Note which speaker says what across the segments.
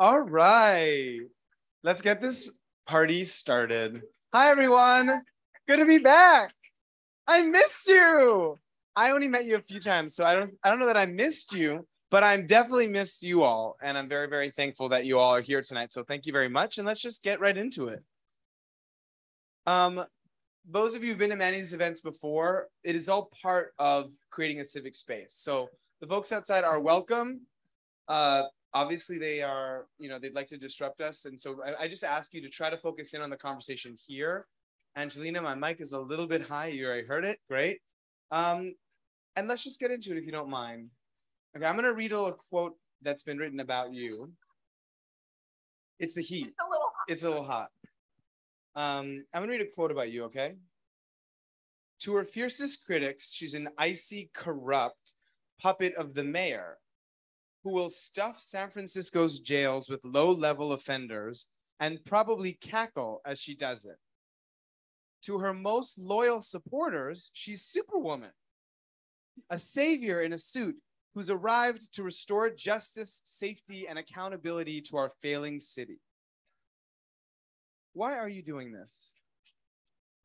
Speaker 1: All right. Let's get this party started. Hi, everyone. Good to be back. I missed you. I only met you a few times, so I don't I don't know that I missed you, but I'm definitely missed you all. And I'm very, very thankful that you all are here tonight. So thank you very much. And let's just get right into it. Um, those of you who've been to Manny's events before, it is all part of creating a civic space. So the folks outside are welcome. Uh, obviously they are, you know, they'd like to disrupt us. And so I, I, just ask you to try to focus in on the conversation here. Angelina, my mic is a little bit high. You already heard it. Great. Um, and let's just get into it if you don't mind. Okay, I'm gonna read a little quote that's been written about you. It's the heat.
Speaker 2: It's a little hot.
Speaker 1: It's a little hot. Um, I'm gonna read a quote about you, okay? To her fiercest critics, she's an icy, corrupt puppet of the mayor who will stuff San Francisco's jails with low level offenders and probably cackle as she does it. To her most loyal supporters, she's Superwoman, a savior in a suit who's arrived to restore justice, safety, and accountability to our failing city. Why are you doing this?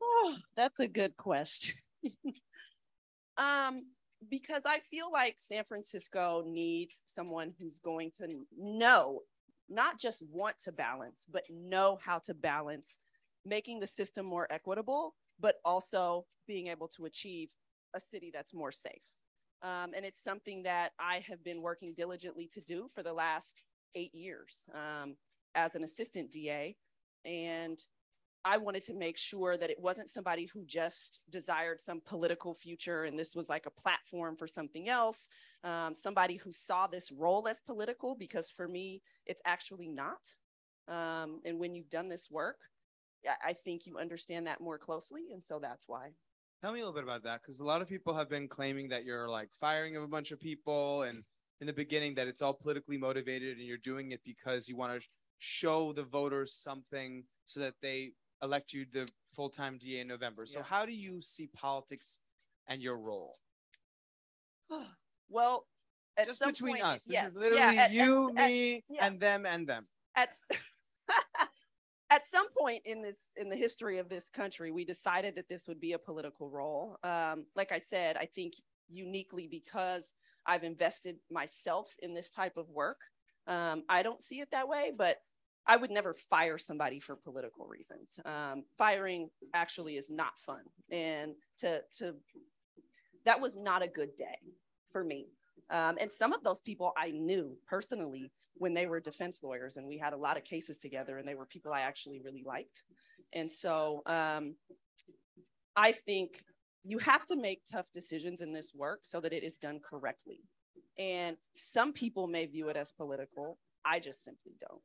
Speaker 2: Oh, that's a good question. um, because I feel like San Francisco needs someone who's going to know, not just want to balance, but know how to balance making the system more equitable, but also being able to achieve a city that's more safe. Um, and it's something that I have been working diligently to do for the last eight years um, as an assistant DA. And I wanted to make sure that it wasn't somebody who just desired some political future and this was like a platform for something else. Um, somebody who saw this role as political, because for me, it's actually not. Um, and when you've done this work, I think you understand that more closely. And so that's why.
Speaker 1: Tell me a little bit about that, because a lot of people have been claiming that you're like firing of a bunch of people, and in the beginning that it's all politically motivated, and you're doing it because you want to show the voters something so that they elect you the full-time DA in November. So yeah. how do you see politics and your role?
Speaker 2: well,
Speaker 1: just between
Speaker 2: point,
Speaker 1: us. This
Speaker 2: yes,
Speaker 1: is literally
Speaker 2: yeah,
Speaker 1: you, at, me, at, yeah. and them and them.
Speaker 2: At at some point in this in the history of this country, we decided that this would be a political role. Um, like I said, I think uniquely because I've invested myself in this type of work. Um, I don't see it that way, but I would never fire somebody for political reasons. Um, firing actually is not fun, and to to that was not a good day for me. Um, and some of those people I knew personally when they were defense lawyers, and we had a lot of cases together, and they were people I actually really liked. And so um, I think you have to make tough decisions in this work so that it is done correctly. And some people may view it as political. I just simply don't.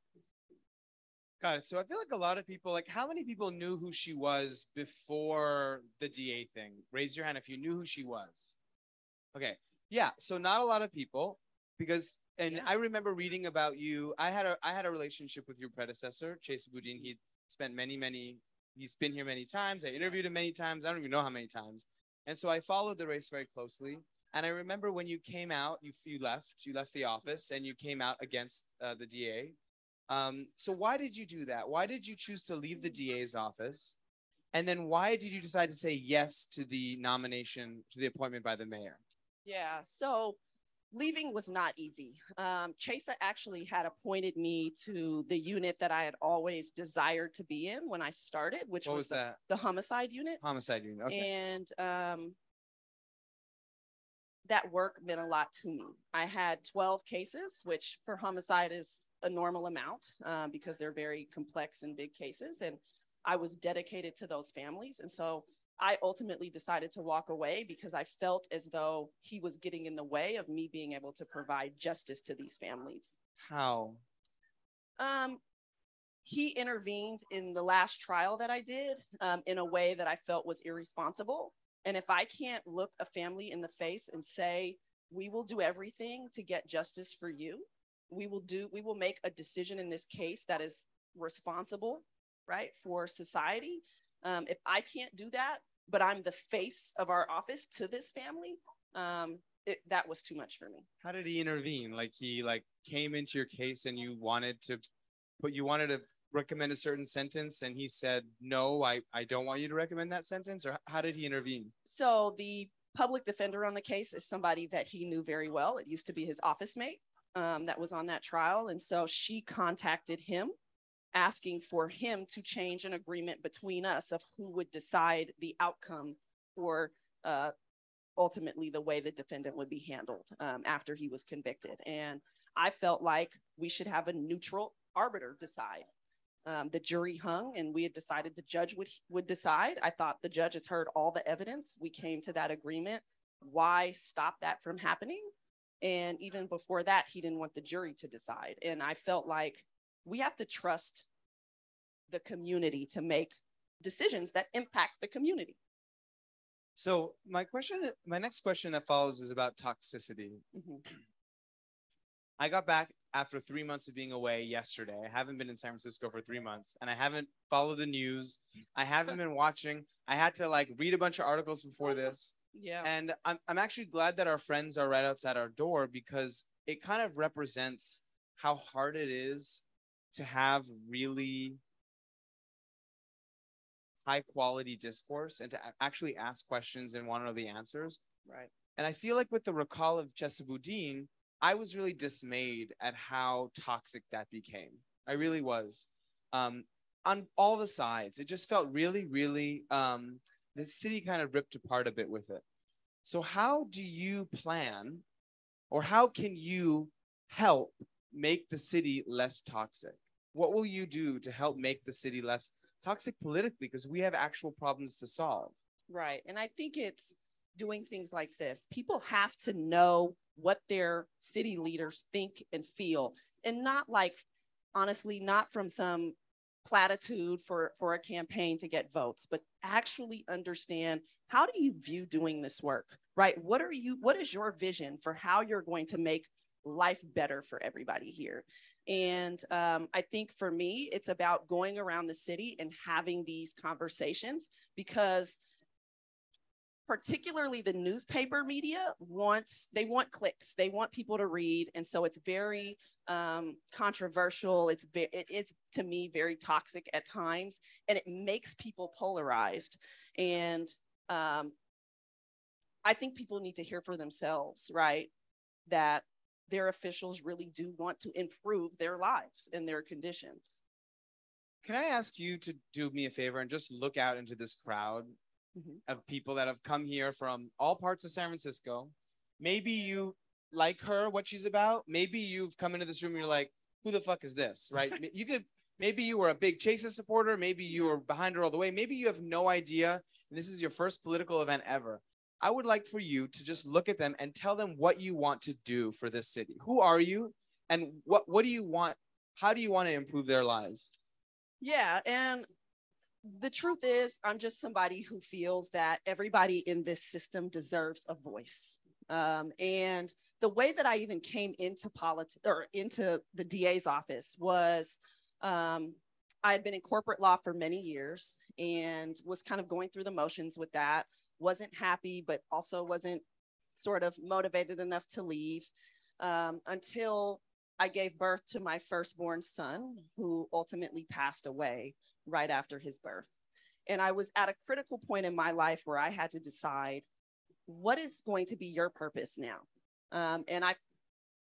Speaker 1: Got it. So I feel like a lot of people, like, how many people knew who she was before the DA thing? Raise your hand if you knew who she was. Okay. Yeah. So not a lot of people, because, and yeah. I remember reading about you. I had a, I had a relationship with your predecessor, Chesa Boudin. He spent many, many. He's been here many times. I interviewed him many times. I don't even know how many times. And so I followed the race very closely. And I remember when you came out, you you left, you left the office, and you came out against uh, the DA um, so why did you do that? Why did you choose to leave the DA's office? And then why did you decide to say yes to the nomination, to the appointment by the mayor?
Speaker 2: Yeah, so leaving was not easy. Um, Chesa actually had appointed me to the unit that I had always desired to be in when I started, which was,
Speaker 1: was?
Speaker 2: The, the homicide unit.
Speaker 1: Homicide unit. Okay.
Speaker 2: And um, that work meant a lot to me. I had 12 cases, which for homicide is a normal amount uh, because they're very complex and big cases. And I was dedicated to those families. And so I ultimately decided to walk away because I felt as though he was getting in the way of me being able to provide justice to these families.
Speaker 1: How?
Speaker 2: Um, he intervened in the last trial that I did um, in a way that I felt was irresponsible. And if I can't look a family in the face and say, we will do everything to get justice for you, we will do we will make a decision in this case that is responsible right for society um, if i can't do that but i'm the face of our office to this family um, it, that was too much for me.
Speaker 1: How did he intervene? Like he like came into your case and you wanted to put you wanted to recommend a certain sentence and he said no I, I don't want you to recommend that sentence or how did he intervene
Speaker 2: So the public defender on the case is somebody that he knew very well. It used to be his office mate um, that was on that trial. And so she contacted him asking for him to change an agreement between us of who would decide the outcome or uh, ultimately the way the defendant would be handled um, after he was convicted. And I felt like we should have a neutral arbiter decide. Um, the jury hung, and we had decided the judge would would decide. I thought the judge has heard all the evidence. We came to that agreement. Why stop that from happening? And even before that, he didn't want the jury to decide. And I felt like we have to trust the community to make decisions that impact the community.
Speaker 1: so my question my next question that follows is about toxicity
Speaker 2: Mhm.
Speaker 1: I got back after three months of being away yesterday. I haven't been in San Francisco for three months and I haven't followed the news. I haven't been watching. I had to like read a bunch of articles before this.
Speaker 2: Yeah.
Speaker 1: And I'm, I'm actually glad that our friends are right outside our door because it kind of represents how hard it is to have really high quality discourse and to actually ask questions and want to know the answers.
Speaker 2: right.
Speaker 1: And I feel like with the recall of Chesa Boudin, I was really dismayed at how toxic that became. I really was. Um, on all the sides, it just felt really, really, um, the city kind of ripped apart a bit with it. So, how do you plan or how can you help make the city less toxic? What will you do to help make the city less toxic politically? Because we have actual problems to solve.
Speaker 2: Right. And I think it's doing things like this. People have to know what their city leaders think and feel, and not like, honestly, not from some platitude for, for a campaign to get votes, but actually understand how do you view doing this work, right? What are you, what is your vision for how you're going to make life better for everybody here? And um, I think for me, it's about going around the city and having these conversations because particularly the newspaper media wants they want clicks. They want people to read. And so it's very um, controversial. It's ve- it, it's to me very toxic at times and it makes people polarized. And um, i think people need to hear for themselves right that their officials really do want to improve their lives and their conditions.
Speaker 1: Can I ask you to do me a favor and just look out into this crowd
Speaker 2: Mhm.
Speaker 1: of people that have come here from all parts of San Francisco? Maybe you like her, what she's about. Maybe you've come into this room and you're like, who the fuck is this? Right? you could, maybe you were a big Chesa's supporter. Maybe you were behind her all the way. Maybe you have no idea. And this is your first political event ever. I would like for you to just look at them and tell them what you want to do for this city. Who are you? And what, what do you want? How do you want to improve their lives?
Speaker 2: Yeah, and the truth is, I'm just somebody who feels that everybody in this system deserves a voice. Um, and the way that I even came into politics or into the DA's office was um, I had been in corporate law for many years and was kind of going through the motions with that. Wasn't happy, but also wasn't sort of motivated enough to leave um, until I gave birth to my firstborn son, who ultimately passed away right after his birth. And I was at a critical point in my life where I had to decide what is going to be your purpose now. Um, and I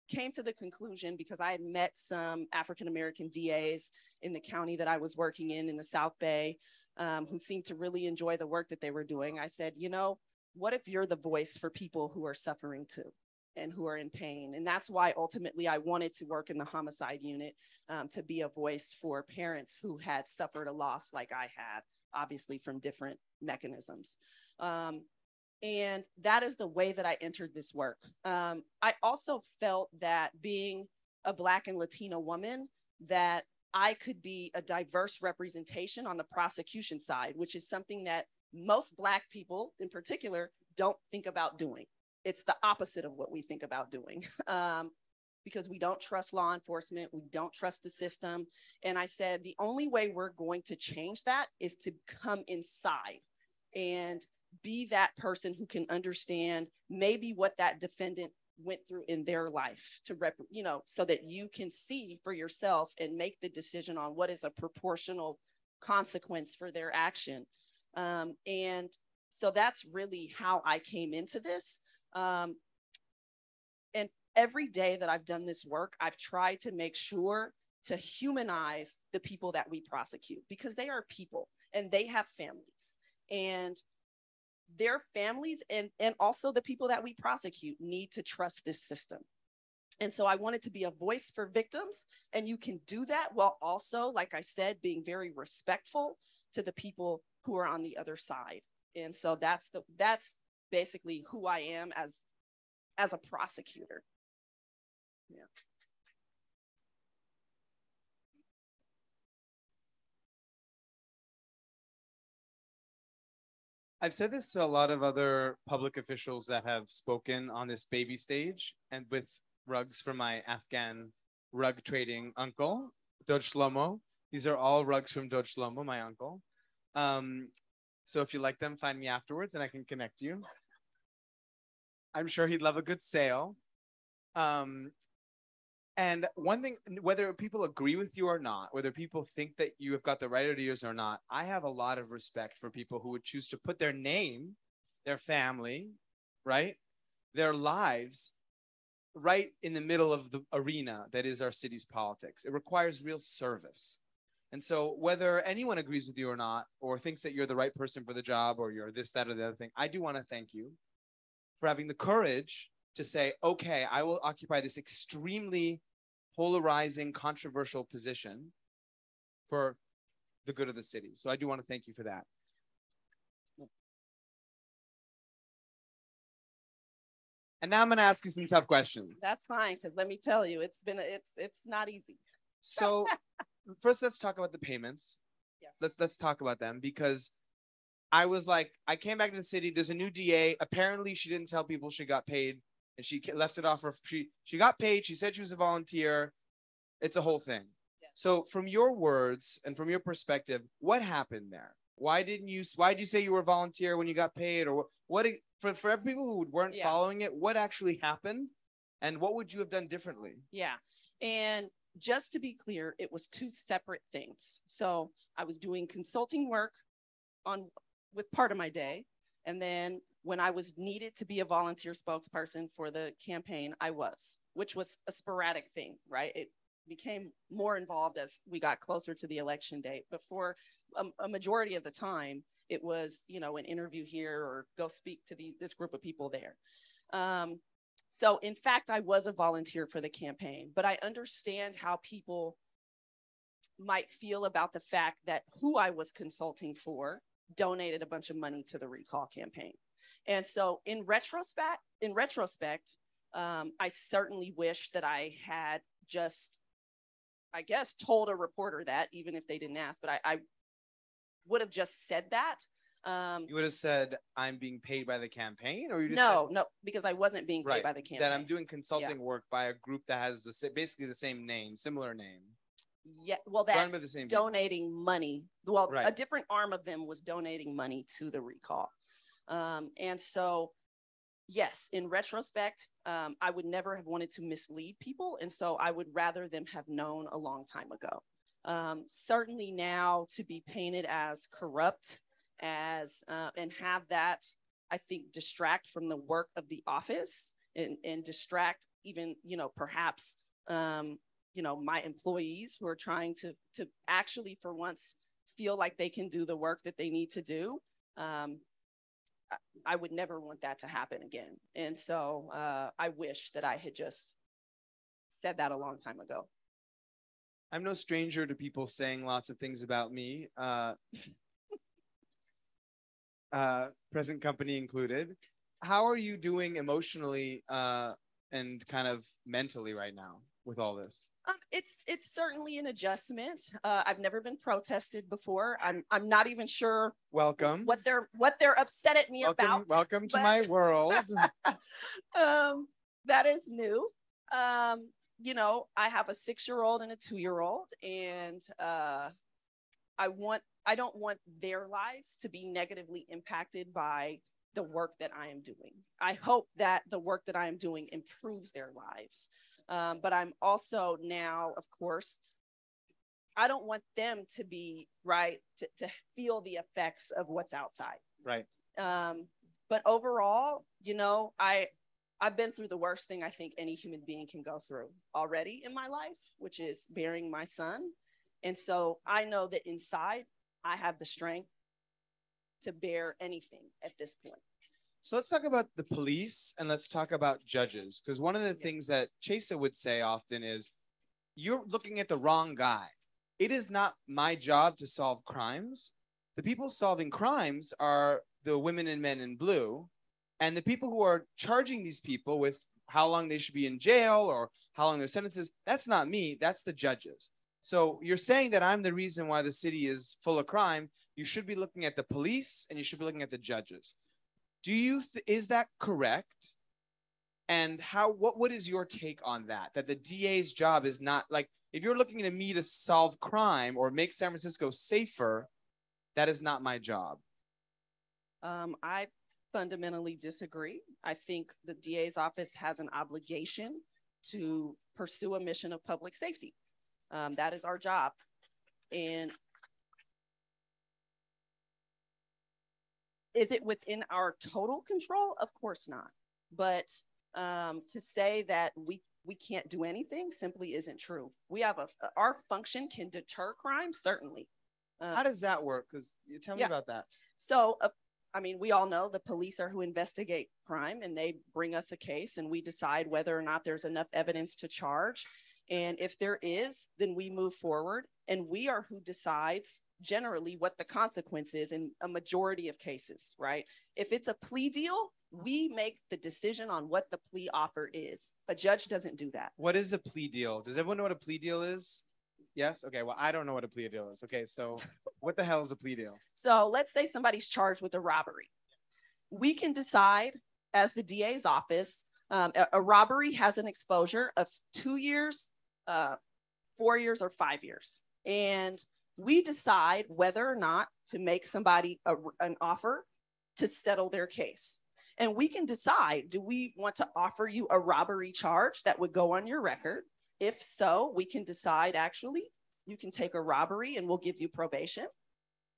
Speaker 2: came to the conclusion because I had met some African American DAs in the county that I was working in, in the South Bay, um, who seemed to really enjoy the work that they were doing. I said, you know, what if you're the voice for people who are suffering too? And who are in pain. And that's why ultimately I wanted to work in the homicide unit um, to be a voice for parents who had suffered a loss like I had, obviously from different mechanisms. Um, and that is the way that I entered this work. Um, I also felt that being a Black and Latina woman, that I could be a diverse representation on the prosecution side, which is something that most Black people in particular don't think about doing it's the opposite of what we think about doing um, because we don't trust law enforcement we don't trust the system. And i said the only way we're going to change that is to come inside and be that person who can understand maybe what that defendant went through in their life to rep you know so that you can see for yourself and make the decision on what is a proportional consequence for their action. Um, and so that's really how i came into this um, and every day that i've done this work i've tried to make sure to humanize the people that we prosecute because they are people and they have families and their families and and also the people that we prosecute need to trust this system. And so i wanted to be a voice for victims and you can do that while also like i said being very respectful to the people who are on the other side. And so that's the that's basically who i am as as a prosecutor yeah
Speaker 1: I've said this to a lot of other public officials that have spoken on this baby stage and with rugs from my Afghan rug trading uncle, Dodge Shlomo. These are all rugs from Dodge Shlomo, my uncle. Um, so if you like them, find me afterwards and I can connect you. I'm sure he'd love a good sale. Um, and one thing, whether people agree with you or not, whether people think that you have got the right ideas or not, I have a lot of respect for people who would choose to put their name, their family, right, their lives right in the middle of the arena that is our city's politics. It requires real service. And so, whether anyone agrees with you or not, or thinks that you're the right person for the job, or you're this, that, or the other thing, I do want to thank you for having the courage to say, okay, I will occupy this extremely polarizing, controversial position for the good of the city. So I do want to thank you for that. And now I'm going to ask you some tough questions.
Speaker 2: That's fine, because let me tell you, it's been a, it's it's not easy.
Speaker 1: So first, let's talk about the payments.
Speaker 2: Yes.
Speaker 1: Let's let's talk about them because I was like, I came back to the city. There's a new DA. Apparently, she didn't tell people she got paid and she left it off her she she got paid she said she was a volunteer it's a whole thing
Speaker 2: yeah.
Speaker 1: so from your words and from your perspective what happened there why didn't you why did you say you were a volunteer when you got paid or what, what for for people who weren't
Speaker 2: Yeah.
Speaker 1: following it what actually happened and what would you have done differently
Speaker 2: Yeah. And just to be clear, it was two separate things. So I was doing consulting work on with part of my day. And then when I was needed to be a volunteer spokesperson for the campaign, I was, which was a sporadic thing, right? It became more involved as we got closer to the election date. But for a, a majority of the time, it was, you know, an interview here or go speak to this group of people there. Um, so, in fact, I was a volunteer for the campaign, but I understand how people might feel about the fact that who I was consulting for donated a bunch of money to the recall campaign. And so, in retrospect, in retrospect, um, I certainly wish that I had just, I guess, told a reporter that, even if they didn't ask. But I, I would have just said that. Um,
Speaker 1: you would have said i'm being paid by the campaign or you just
Speaker 2: no,
Speaker 1: said,
Speaker 2: no, because I wasn't being paid
Speaker 1: right
Speaker 2: by the campaign.
Speaker 1: that i'm doing consulting work by a group that has the basically the same name similar name
Speaker 2: Yeah, well, that's
Speaker 1: by the same people.
Speaker 2: donating money. Well, a different arm of them was donating money to the recall. Um, and so, yes, in retrospect, um, I would never have wanted to mislead people. And so I would rather them have known a long time ago. Um, certainly now to be painted as corrupt, as uh, and have that, I think, distract from the work of the office and, and distract even, you know, perhaps um, you know my employees who are trying to to actually for once feel like they can do the work that they need to do um, I, would never want that to happen again. And so uh, i wish that i had just said that a long time ago.
Speaker 1: I'm no stranger to people saying lots of things about me uh, uh, present company included. How are you doing emotionally uh, and kind of mentally right now with all this?
Speaker 2: Um, it's it's certainly an adjustment. Uh, i've never been protested before. I'm i'm not even sure
Speaker 1: welcome.
Speaker 2: what they're what they're upset at me
Speaker 1: welcome,
Speaker 2: about
Speaker 1: welcome to
Speaker 2: but-
Speaker 1: my world.
Speaker 2: Um, that is new. Um, you know, I have a six year old and a two year old, and uh, I want I don't want their lives to be negatively impacted by the work that I am doing. I hope that the work that I am doing improves their lives. Um, but I'm also now, of course, I don't want them to be right to, to feel the effects of what's outside.
Speaker 1: Right.
Speaker 2: Um, but overall, you know, I I've been through the worst thing I think any human being can go through already in my life, which is bearing my son. And so I know that inside I have the strength to bear anything at this point.
Speaker 1: So let's talk about the police and let's talk about judges. Because one of the things that Chesa would say often is you're looking at the wrong guy. It is not my job to solve crimes. The people solving crimes are the women and men in blue. And the people who are charging these people with how long they should be in jail or how long their sentences, that's not me, that's the judges. So you're saying that I'm the reason why the city is full of crime. You should be looking at the police and you should be looking at the judges. Do you th- is that correct? And how what what is your take on that? That the DA's job is not like if you're looking at me to solve crime or make San Francisco safer, that is not my job.
Speaker 2: Um, I fundamentally disagree. I think the DA's office has an obligation to pursue a mission of public safety. Um, that is our job. And is it within our total control? Of course not. But um, to say that we we can't do anything simply isn't true. We have a our function can deter crime certainly.
Speaker 1: Uh, How does that work? Because you tell me yeah. about that.
Speaker 2: So, uh, I mean, we all know the police are who investigate crime, and they bring us a case, and we decide whether or not there's enough evidence to charge. And if there is, then we move forward, and we are who decides generally what the consequence is in a majority of cases, right? If it's a plea deal, we make the decision on what the plea offer is. A judge doesn't do that.
Speaker 1: What is a plea deal? Does everyone know what a plea deal is? Yes. Okay. Well, I don't know what a plea deal is. Okay. So, what the hell is a plea deal?
Speaker 2: So, let's say somebody's charged with a robbery. We can decide as the DA's office, um, a, a, robbery has an exposure of two years, uh, four years, or five years. And we decide whether or not to make somebody a, an offer to settle their case. And we can decide do we want to offer you a robbery charge that would go on your record? If so, we can decide actually you can take a robbery and we'll give you probation,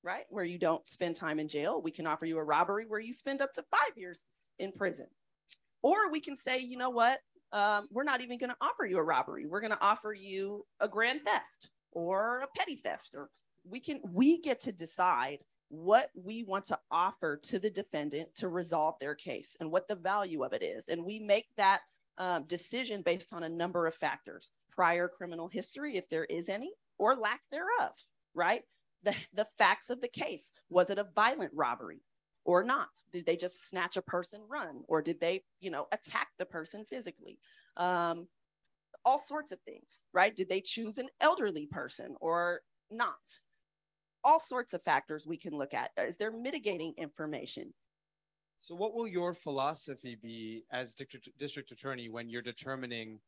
Speaker 2: right? Where you don't spend time in jail. We can offer you a robbery where you spend up to five years in prison. Or we can say, you know what? Um, we're not even going to offer you a robbery. We're going to offer you a grand theft or a petty theft or we can we get to decide what we want to offer to the defendant to resolve their case and what the value of it is. And we make that um, decision based on a number of factors prior criminal history if there is any or lack thereof right? The, the facts of the case. Was it a violent robbery or not did they just snatch a person run or did they you know attack the person physically um, all sorts of things, right? Did they choose an elderly person or not? All sorts of factors we can look at. Is there mitigating information?
Speaker 1: So, what will your philosophy be as district, attorney when you're determining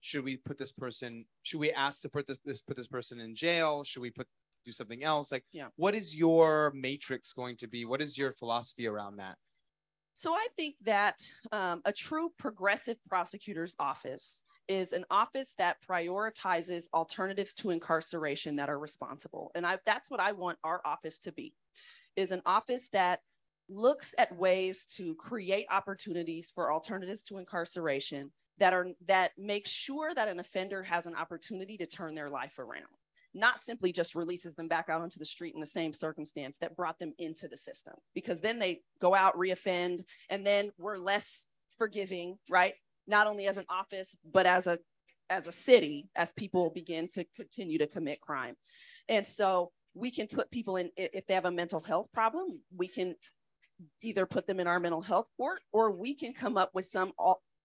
Speaker 1: should we put this person? Should we ask to put this put this person in jail? Should we put do something else? Like, yeah. what is your matrix going to be? What is your philosophy around that?
Speaker 2: So, I think that um, a true progressive prosecutor's office is an office that prioritizes alternatives to incarceration that are responsible. And I, that's what I want our office to be, is an office that looks at ways to create opportunities for alternatives to incarceration that are that make sure that an offender has an opportunity to turn their life around not simply just releases them back out onto the street in the same circumstance that brought them into the system because then they go out reoffend and then we're less forgiving right not only as an office, but as a as a city as people begin to continue to commit crime. And so we can put people in if they have a mental health problem, we can either put them in our mental health court or we can come up with some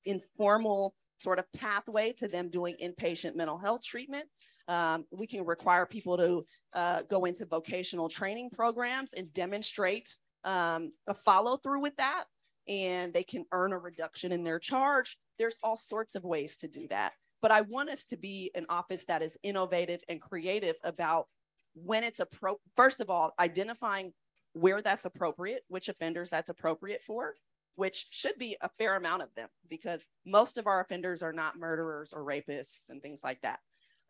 Speaker 2: informal sort of pathway to them doing inpatient mental health treatment. Um, we can require people to uh, go into vocational training programs and demonstrate um, a follow through with that, and they can earn a reduction in their charge there's all sorts of ways to do that. But I want us to be an office that is innovative and creative about when it's a pro first of all identifying where that's appropriate which offenders that's appropriate for which should be a fair amount of them because most of our offenders are not murderers or rapists and things like that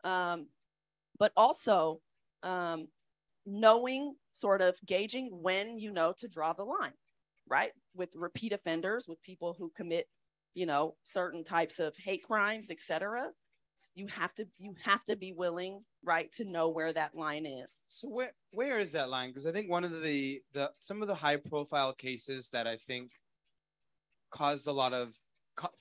Speaker 2: um, but also um, knowing sort of gauging when you know to draw the line right with repeat offenders with people who commit you know certain types of hate crimes etc you have to you have to be willing right to know where that line is
Speaker 1: So where where is that line? Because I think one of the the some of the high profile cases that I think caused a lot of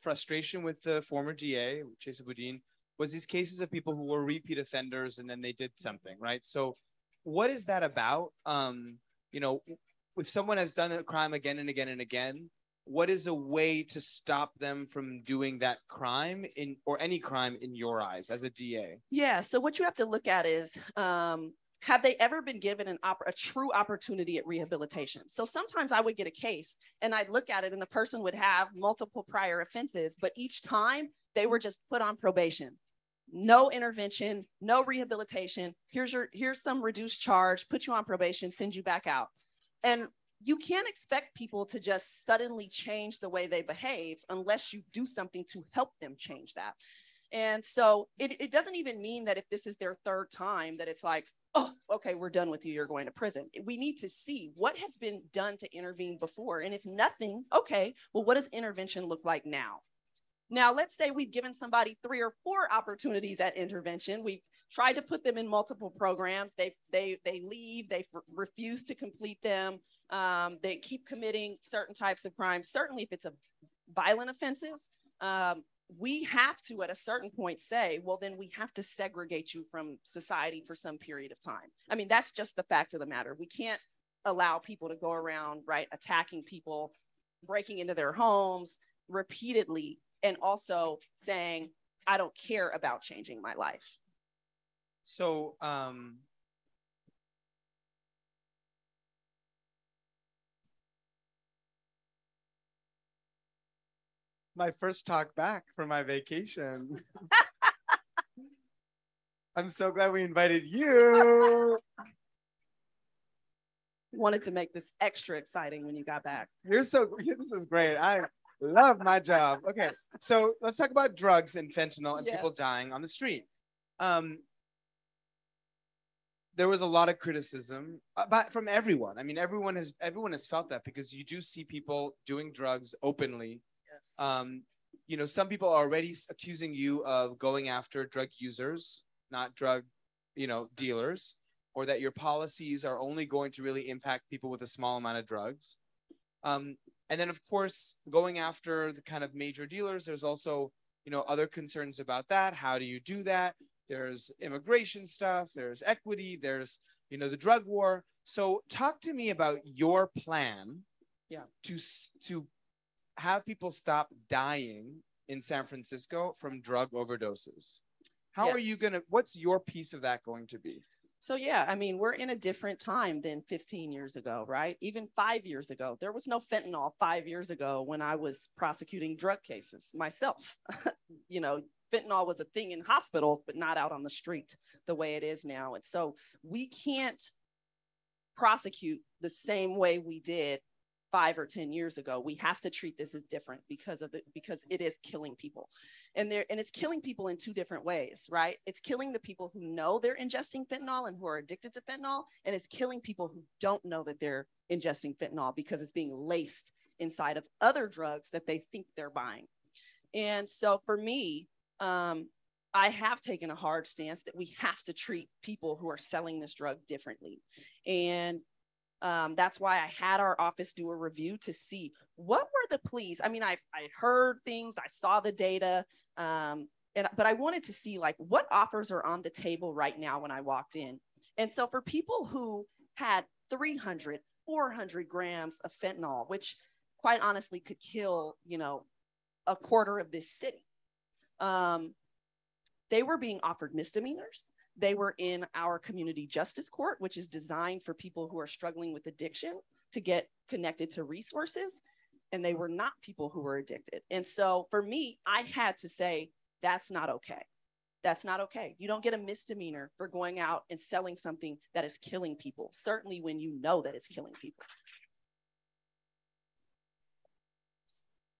Speaker 1: frustration with the former DA Chesa Boudin was these cases of people who were repeat offenders and then they did something right. So what is that about? Um, you know, if someone has done a crime again and again and again, what is a way to stop them from doing that crime in or any crime in your eyes as a DA?
Speaker 2: Yeah. So what you have to look at is um, have they ever been given an op- a true opportunity at rehabilitation? So sometimes I would get a case and I'd look at it and the person would have multiple prior offenses, but each time they were just put on probation. No intervention, no rehabilitation. Here's your here's some reduced charge, put you on probation, send you back out. And you can't expect people to just suddenly change the way they behave unless you do something to help them change that. And so it, it doesn't even mean that if this is their third time that it's like, oh, okay, we're done with you, you're going to prison. We need to see what has been done to intervene before. And if nothing, okay, well, what does intervention look like now? Now, let's say we've given somebody three or four opportunities at intervention. We've tried to put them in multiple programs. They they they leave. They refuse to complete them. Um, they keep committing certain types of crimes. Certainly, if it's a violent offenses, um, we have to at a certain point say, well, then we have to segregate you from society for some period of time. I mean, that's just the fact of the matter. We can't allow people to go around right attacking people, breaking into their homes repeatedly, and also saying, I don't care about changing my life.
Speaker 1: So um my first talk back from my vacation. I'm so glad we invited you.
Speaker 2: Wanted to make this extra exciting when you got back.
Speaker 1: You're so this is great. I love my job. Okay, so let's talk about drugs and fentanyl and people dying on the street. Um, there was a lot of criticism about from everyone. I mean, everyone has everyone has felt that because you do see people doing drugs openly.
Speaker 2: Yes.
Speaker 1: Um, you know, some people are already accusing you of going after drug users, not drug, you know, dealers, or that your policies are only going to really impact people with a small amount of drugs. Um, and then, of course, going after the kind of major dealers, there's also, you know, other concerns about that. How do you do that? There's immigration stuff. There's equity. There's, you know, the drug war. So, talk to me about your plan.
Speaker 2: Yeah.
Speaker 1: To to have people stop dying in San Francisco from drug overdoses. How are you gonna? What's your piece of that going to be?
Speaker 2: So yeah, I mean, we're in a different time than 15 years ago, right? Even five years ago, there was no fentanyl five years ago when I was prosecuting drug cases myself. you know, fentanyl was a thing in hospitals, but not out on the street the way it is now. And so we can't prosecute the same way we did five or 10 years ago. We have to treat this as different because of the because it is killing people. And there and it's killing people in two different ways, right? It's killing the people who know they're ingesting fentanyl and who are addicted to fentanyl, and it's killing people who don't know that they're ingesting fentanyl because it's being laced inside of other drugs that they think they're buying. And so for me, um, I have taken a hard stance that we have to treat people who are selling this drug differently. And um, that's why I had our office do a review to see what were the pleas. I mean, I I heard things, I saw the data, um, and but I wanted to see like what offers are on the table right now when I walked in. And so for people who had 300, 400 grams of fentanyl, which quite honestly could kill, you know, a quarter of this city, um, they were being offered misdemeanors. They were in our community justice court, which is designed for people who are struggling with addiction to get connected to resources. And they were not people who were addicted. And so for me, I had to say, that's not okay. That's not okay. You don't get a misdemeanor for going out and selling something that is killing people, certainly when you know that it's killing people.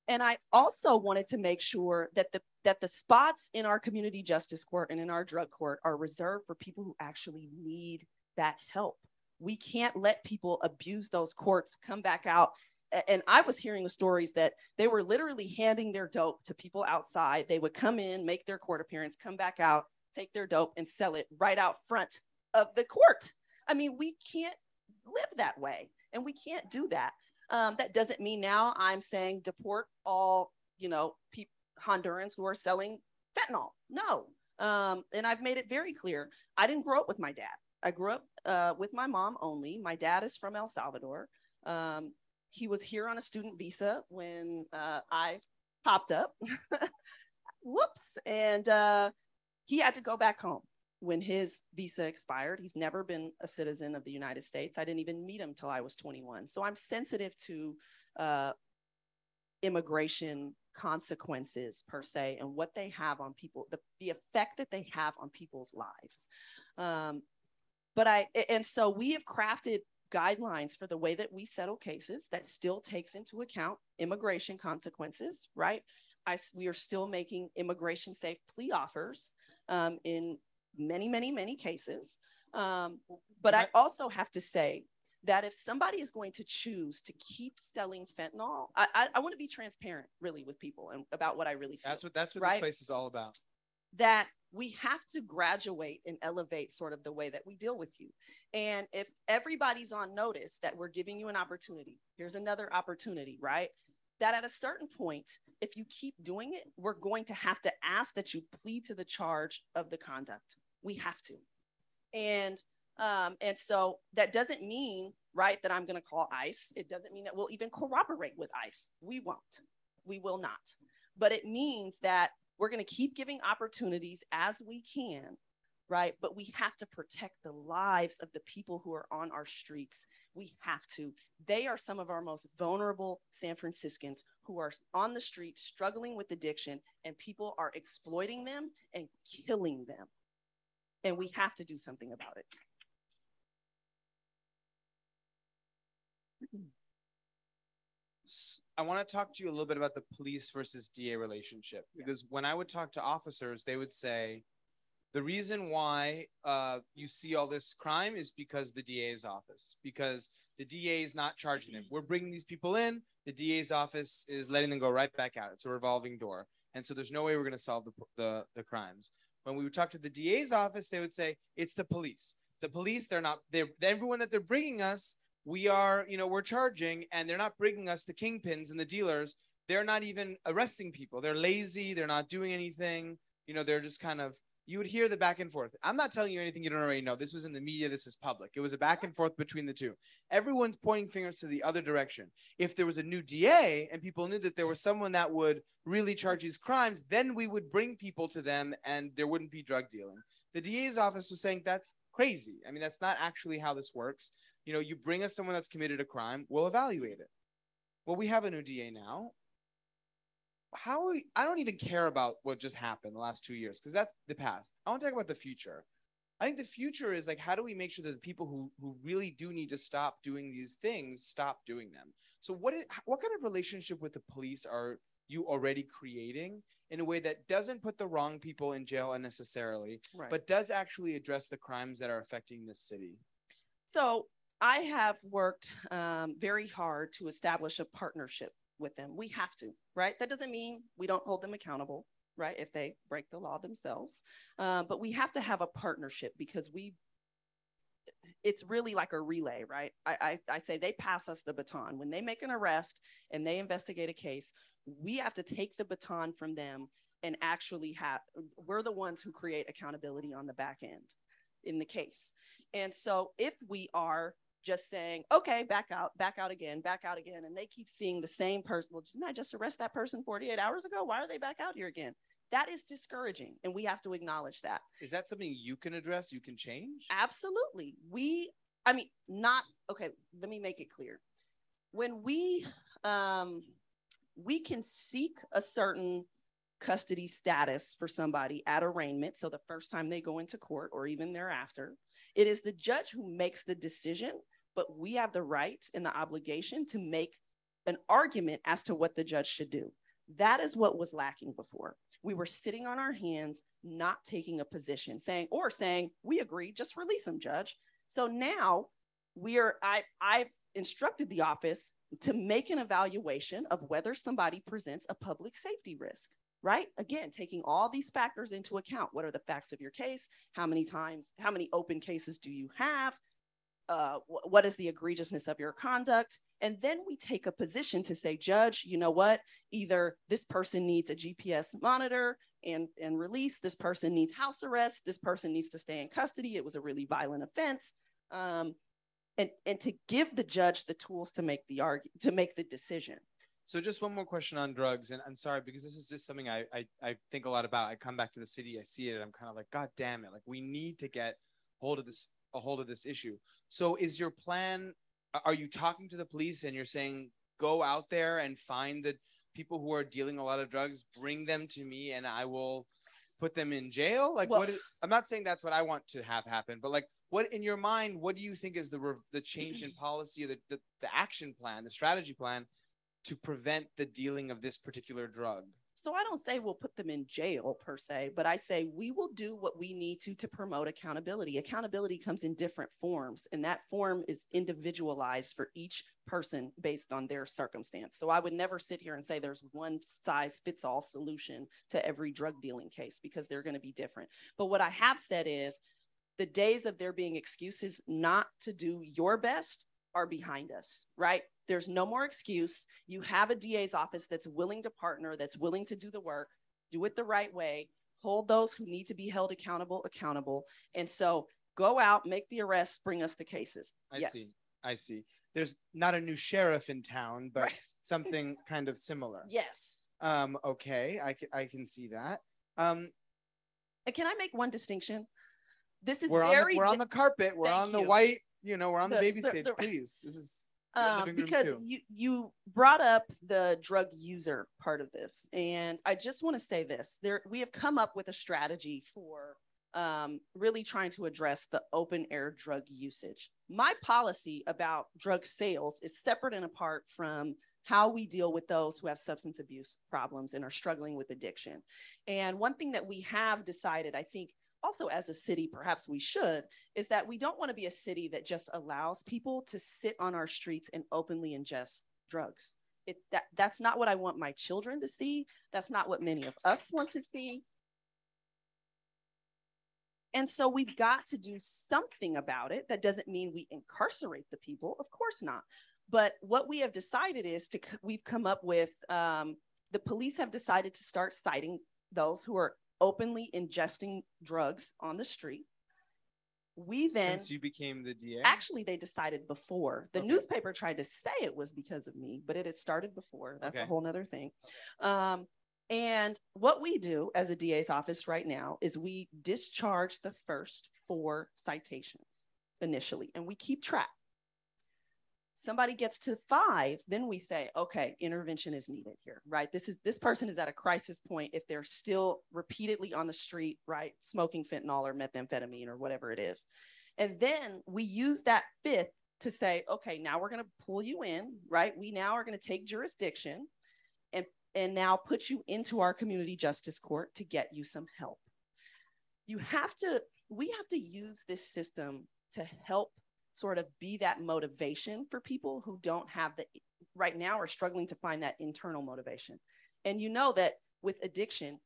Speaker 2: And I also wanted to make sure that the that the spots in our community justice court and in our drug court are reserved for people who actually need that help. We can't let people abuse those courts, come back out. And I was hearing the stories that they were literally handing their dope to people outside. They would come in, make their court appearance, come back out, take their dope, and sell it right out front of the court. I mean, we can't live that way and we can't do that. Um, that doesn't mean now I'm saying deport all, you know, people Hondurans who are selling fentanyl. No. Um, and I've made it very clear. I didn't grow up with my dad. I grew up uh, with my mom only. My dad is from El Salvador. Um, he was here on a student visa when uh, I popped up. Whoops. And uh, he had to go back home when his visa expired. He's never been a citizen of the United States. I didn't even meet him till I was 21. So I'm sensitive to uh, immigration consequences per se and what they have on people the, the effect that they have on people's lives. Um, but i and so we have crafted guidelines for the way that we settle cases that still takes into account immigration consequences right? I, we are still making immigration safe plea offers um, in many many many cases. Um, but i also have to say that if somebody is going to choose to keep selling fentanyl, I, I, I want to be transparent really with people and about what I really feel.
Speaker 1: That's what that's what right? this place is all about.
Speaker 2: That we have to graduate and elevate sort of the way that we deal with you. And if everybody's on notice that we're giving you an opportunity, here's another opportunity, right? That at a certain point, if you keep doing it, we're going to have to ask that you plead to the charge of the conduct. We have to. And um, and so that doesn't mean, right, that I'm going to call ICE. It doesn't mean that we'll even corroborate with ICE. We won't. We will not. But it means that we're going to keep giving opportunities as we can, right? But we have to protect the lives of the people who are on our streets. We have to. They are some of our most vulnerable San Franciscans who are on the street struggling with addiction, and people are exploiting them and killing them. And we have to do something about it.
Speaker 1: I want to talk to you a little bit about the police versus DA relationship because yeah. when I would talk to officers, they would say the reason why uh, you see all this crime is because the DA's office, because the DA is not charging them. We're bringing these people in, the DA's office is letting them go right back out. It's a revolving door. And so there's no way we're going to solve the, the, the crimes. When we would talk to the DA's office, they would say it's the police. The police, they're not, they're everyone that they're bringing us we are, you know, we're charging and they're not bringing us the kingpins and the dealers. They're not even arresting people. They're lazy. They're not doing anything. You know, they're just kind of, you would hear the back and forth. I'm not telling you anything you don't already know. This was in the media. This is public. It was a back and forth between the two. Everyone's pointing fingers to the other direction. If there was a new DA and people knew that there was someone that would really charge these crimes, then we would bring people to them and there wouldn't be drug dealing. The DA's office was saying that's crazy. I mean, that's not actually how this works you know, you bring us someone that's committed a crime, we'll evaluate it. Well, we have a new DA now. How are we, I don't even care about what just happened the last two years because that's the past. I want to talk about the future. I think the future is like how do we make sure that the people who who really do need to stop doing these things stop doing them. So what is, what kind of relationship with the police are you already creating in a way that doesn't put the wrong people in jail unnecessarily, right. but does actually address the crimes that are affecting this city?
Speaker 2: So I have worked um, very hard to establish a partnership with them. We have to, right? That doesn't mean we don't hold them accountable, right? If they break the law themselves. Uh, but we have to have a partnership because we, it's really like a relay, right? I, I, I say they pass us the baton. When they make an arrest and they investigate a case, we have to take the baton from them and actually have, we're the ones who create accountability on the back end in the case. And so if we are just saying, okay, back out, back out again, back out again. And they keep seeing the same person. Well, didn't I just arrest that person 48 hours ago? Why are they back out here again? That is discouraging. And we have to acknowledge that.
Speaker 1: Is that something you can address? You can change?
Speaker 2: Absolutely. We, I mean, not, okay, let me make it clear. When we, um, we can seek a certain custody status for somebody at arraignment. So the first time they go into court or even thereafter, it is the judge who makes the decision, but we have the right and the obligation to make an argument as to what the judge should do. That is what was lacking before. We were sitting on our hands, not taking a position, saying, or saying, we agree, just release him, judge. So now we are, I, I've instructed the office to make an evaluation of whether somebody presents a public safety risk right? Again, taking all these factors into account. What are the facts of your case? How many times, how many open cases do you have? Uh, what is the egregiousness of your conduct? And then we take a position to say, Judge, you know what? Either this person needs a GPS monitor and, and release, this person needs house arrest, this person needs to stay in custody. It was a really violent offense. Um, and, and to give the judge the tools to make the argue to make the decision.
Speaker 1: So just one more question on drugs, and I'm sorry because this is just something I, I I think a lot about. I come back to the city, I see it, and I'm kind of like, God damn it! Like we need to get hold of this a hold of this issue. So is your plan? Are you talking to the police and you're saying go out there and find the people who are dealing a lot of drugs, bring them to me, and I will put them in jail? Like
Speaker 2: Well-
Speaker 1: what? Is, I'm not saying that's what I want to have happen, but like what in your mind? What do you think is the the change in policy or the, the the action plan, the strategy plan? to prevent the dealing of this particular drug.
Speaker 2: So I don't say we'll put them in jail per se, but I say we will do what we need to to promote accountability. Accountability comes in different forms, and that form is individualized for each person based on their circumstance. So I would never sit here and say there's one size fits all solution to every drug dealing case because they're going to be different. But what I have said is the days of there being excuses not to do your best are behind us, right? There's no more excuse. You have a DA's office that's willing to partner, that's willing to do the work, do it the right way, hold those who need to be held accountable accountable. And so go out, make the arrests, bring us the cases.
Speaker 1: I
Speaker 2: yes.
Speaker 1: see. I see. There's not a new sheriff in town, but
Speaker 2: Right.
Speaker 1: something kind of similar.
Speaker 2: Yes.
Speaker 1: Um, okay, I can, I can see that. Um,
Speaker 2: And can I make one distinction? This is
Speaker 1: we're on the,
Speaker 2: very
Speaker 1: we're on the carpet. We're
Speaker 2: Thank
Speaker 1: on the
Speaker 2: you.
Speaker 1: white. You know, we're on the,
Speaker 2: The-
Speaker 1: baby
Speaker 2: the-
Speaker 1: stage.
Speaker 2: the-
Speaker 1: Please, this is
Speaker 2: um, because you you brought up the drug user part of this, and I just want to say this: there we have come up with a strategy for um, really trying to address the open air drug usage. My policy about drug sales is separate and apart from how we deal with those who have substance abuse problems and are struggling with addiction. And one thing that we have decided, I think, also as a city, perhaps we should, is that we don't want to be a city that just allows people to sit on our streets and openly ingest drugs. It, that, that's not what I want my children to see. That's not what many of us want to see. And so we've got to do something about it. That doesn't mean we incarcerate the people, of course not. But what we have decided is to, we've come up with, um, the police have decided to start citing those who are openly ingesting drugs on the street. We then
Speaker 1: Since you became the DA,
Speaker 2: actually they decided before. The
Speaker 1: Okay.
Speaker 2: newspaper tried to say it was because of me but it had started before. That's a whole nother thing. Um, and what we do as a da's office right now is we discharge the first four citations initially and we keep track somebody gets to five then we say okay intervention is needed here right? This is this person is at a crisis point if they're still repeatedly on the street right smoking fentanyl or methamphetamine or whatever it is. And then we use that fifth to say okay now we're going to pull you in right? We now are going to take jurisdiction and and now put you into our community justice court to get you some help. You have to we have to use this system to help sort of be that motivation for people who don't have the right now are struggling to find that internal motivation. And you know that with addiction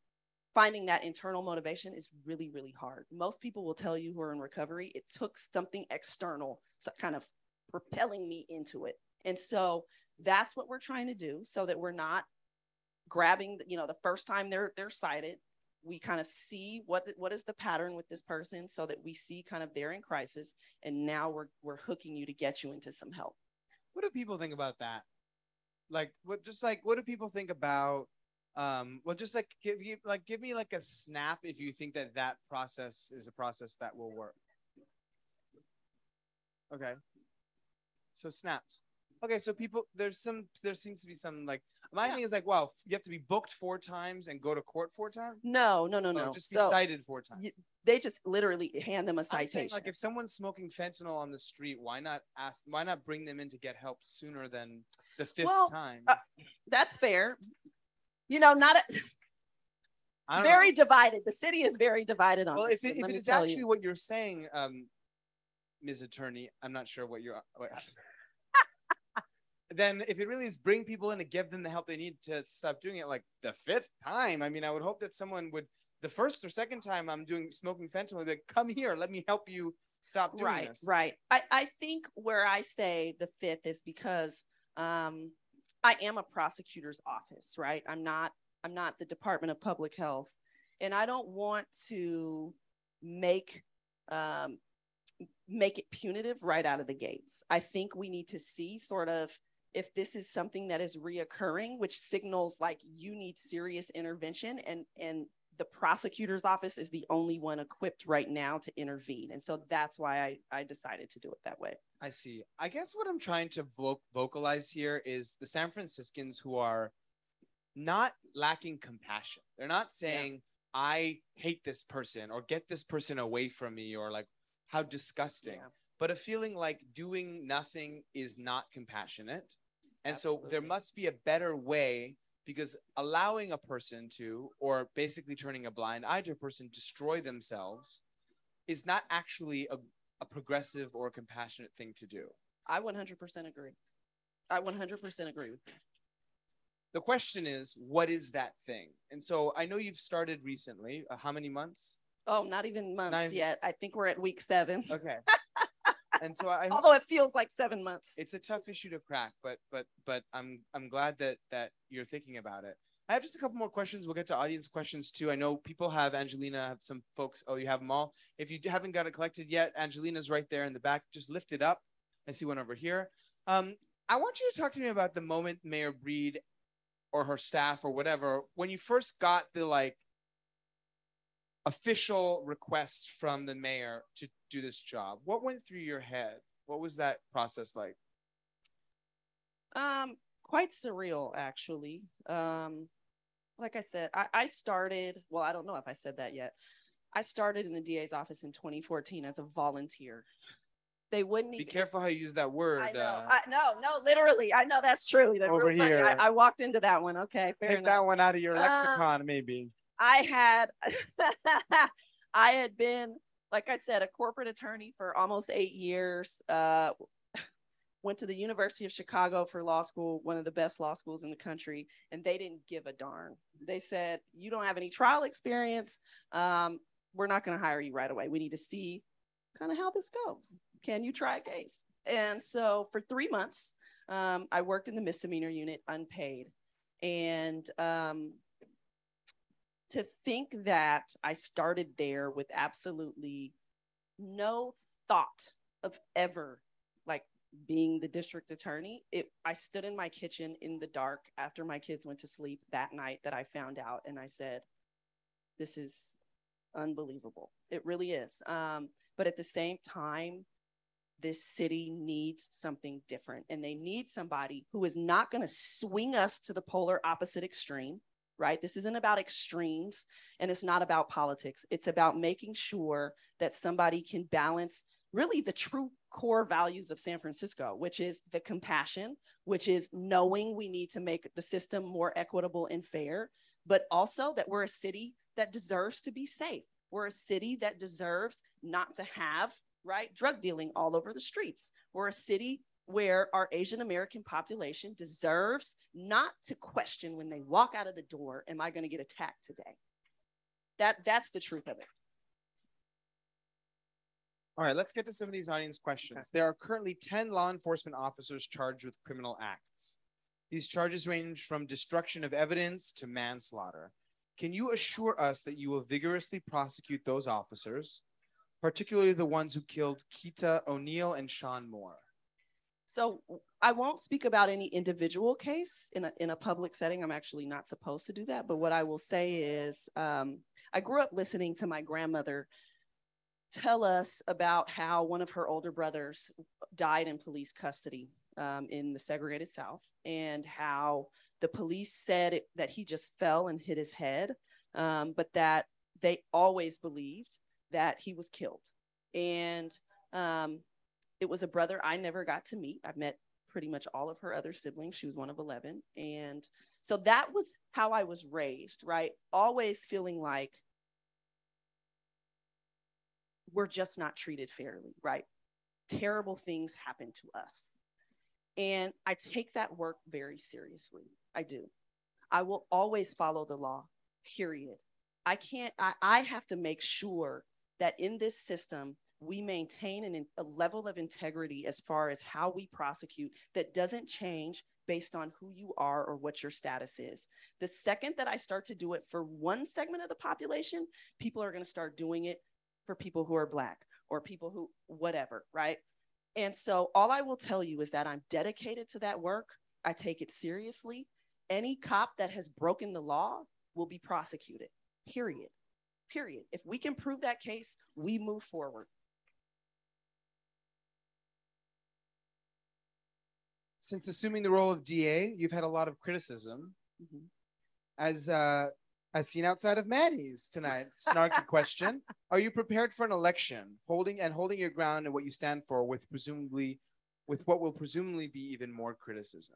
Speaker 2: finding that internal motivation is really really hard. Most people will tell you who are in recovery it took something external so kind of propelling me into it. And so that's what we're trying to do so that we're not grabbing you know the first time they're they're cited we kind of see what what is the pattern with this person so that we see kind of they're in crisis and now we're we're hooking you to get you into some help
Speaker 1: what do people think about that? Like, what? Just like, what do people think about? Um, well, just like give you like give me like a snap if you think that that process is a process that will work. Okay. So snaps. Okay, so people there's some there seems to be some like My
Speaker 2: Yeah.
Speaker 1: thing is like, wow, you have to be booked four times and go to court four times.
Speaker 2: No, no, no,
Speaker 1: Oh,
Speaker 2: no.
Speaker 1: just be
Speaker 2: So
Speaker 1: cited four times.
Speaker 2: they just literally hand them a citation.
Speaker 1: like if someone's smoking fentanyl on the street, why not ask? Why not bring them in to get help sooner than the fifth
Speaker 2: Well,
Speaker 1: time?
Speaker 2: uh, That's fair. You know, not a, it's very
Speaker 1: know.
Speaker 2: divided. The city is very divided on
Speaker 1: well.
Speaker 2: this.
Speaker 1: If, it, if it's actually
Speaker 2: you.
Speaker 1: what you're saying, um, Ms. Attorney, I'm not sure what you're. What, then if it really is bring people in to give them the help they need to stop doing it, like the fifth time, I mean, I would hope that someone would. The first or second time I'm doing smoking fentanyl, like, come here, let me help you stop doing
Speaker 2: right
Speaker 1: this.
Speaker 2: right I, I think where i say the fifth is because um, i am a prosecutor's office right i'm not i'm not the department of public health and i don't want to make um, make it punitive right out of the gates i think we need to see sort of if this is something that is reoccurring which signals like you need serious intervention and and the prosecutor's office is the only one equipped right now to intervene. And so that's why I, I decided to do it that way.
Speaker 1: I see. I guess what I'm trying to vo- vocalize here is the San Franciscans who are not lacking compassion. They're not saying, I hate this person or get this person away from me or like how disgusting,
Speaker 2: Yeah.
Speaker 1: but a feeling like doing nothing is not compassionate. And so there must be a better way because allowing a person to, or basically turning a blind eye to a person destroy themselves is not actually a, a progressive or a compassionate thing to do.
Speaker 2: I 100% agree. I 100% agree with you.
Speaker 1: the question is what is that thing and so i know you've started recently uh, how many months
Speaker 2: Oh, not even months
Speaker 1: Nine-
Speaker 2: yet. I think we're at week seven.
Speaker 1: okay and so i
Speaker 2: Although it feels like seven months.
Speaker 1: it's a tough issue to crack but but but i'm i'm glad that that you're thinking about it. I have just a couple more questions. We'll get to audience questions too. I know people have angelina have some folks oh you have them all. If you haven't got it collected yet angelina's right there in the back. Just lift it up. I see one over here. Um i want you to talk to me about the moment mayor breed or her staff or whatever when you first got the like official request from the mayor to do this job what went through your head what was that process like
Speaker 2: Um, quite surreal, actually. Um, like I said, I, I started, well, I don't know if I said that yet. I started in the DA's office in 2014 as a volunteer. They wouldn't
Speaker 1: be
Speaker 2: even
Speaker 1: careful how you use that word
Speaker 2: I know.
Speaker 1: uh,
Speaker 2: I, no, no, literally. I know that's true.
Speaker 1: Over here.
Speaker 2: I, I walked into that one. Okay, fair
Speaker 1: take
Speaker 2: enough.
Speaker 1: that one out of your
Speaker 2: Uh,
Speaker 1: lexicon maybe
Speaker 2: I had, I had been, like I said, a corporate attorney for almost eight years. Uh, went to the University of Chicago for law school, one of the best law schools in the country, and they didn't give a darn. They said, "You don't have any trial experience. Um, we're not going to hire you right away. We need to see kind of how this goes. Can you try a case?" And so for three months, um, I worked in the misdemeanor unit unpaid, and um, to think that I started there with absolutely no thought of ever like being the district attorney it i stood in my kitchen in the dark after my kids went to sleep that night that i found out and i said this is unbelievable. It really is. Um, but at the same time this city needs something different and they need somebody who is not going to swing us to the polar opposite extreme right this isn't about extremes and it's not about politics it's about making sure that somebody can balance really the true core values of San Francisco, which is the compassion, which is knowing we need to make the system more equitable and fair, but also that we're a city that deserves to be safe. We're a city that deserves not to have, right, drug dealing all over the streets. We're a city where our Asian American population deserves not to question when they walk out of the door, am I going to get attacked today? That that's the truth of it.
Speaker 1: All right, let's get to some of these audience questions. There are currently 10 law enforcement officers charged with criminal acts. These charges range from destruction of evidence to manslaughter. Can you assure us that you will vigorously prosecute those officers, particularly the ones who killed Keita O'Neil and Sean Moore?
Speaker 2: So I won't speak about any individual case in a, in a public setting. I'm actually not supposed to do that. But what I will say is um, I grew up listening to my grandmother tell us about how one of her older brothers died in police custody. um, in the segregated South and how the police said it, that he just fell and hit his head, um, but that they always believed that he was killed. And um, it was a brother I never got to meet. I've met pretty much all of her other siblings. She was one of 11. And so that was how I was raised, right? Always feeling like we're just not treated fairly, right? Terrible things happen to us. And I take that work very seriously. I do. I will always follow the law, period. I can't, I, I have to make sure that in this system, we maintain an, a level of integrity as far as how we prosecute that doesn't change based on who you are or what your status is. The second that I start to do it for one segment of the population, people are going to start doing it for people who are Black or people who, whatever, right? And so all I will tell you is that I'm dedicated to that work. I take it seriously. Any cop that has broken the law will be prosecuted, period. Period. If we can prove that case, we move forward.
Speaker 1: Since assuming the role of DA, you've had a lot of criticism, mm-hmm. as uh, as seen outside of Manny's tonight. Snarky question: Are you prepared for an election, holding and holding your ground and what you stand for, with presumably, with what will presumably be even more criticism?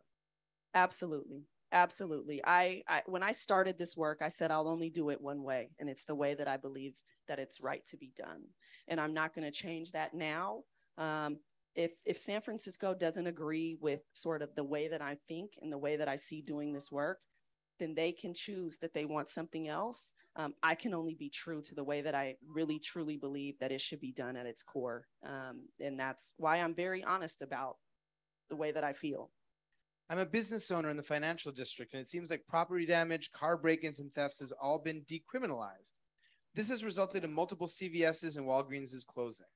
Speaker 2: Absolutely, absolutely. I, I when I started this work, I said I'll only do it one way, and it's the way that I believe that it's right to be done, and I'm not going to change that now. Um, if if San Francisco doesn't agree with sort of the way that I think and the way that I see doing this work, then they can choose that they want something else. Um, I can only be true to the way that I really truly believe that it should be done at its core, um, and that's why I'm very honest about the way that I feel.
Speaker 1: I'm a business owner in the financial district, and it seems like property damage, car break-ins, and thefts has all been decriminalized. This has resulted in multiple CVS's and Walgreens' closing.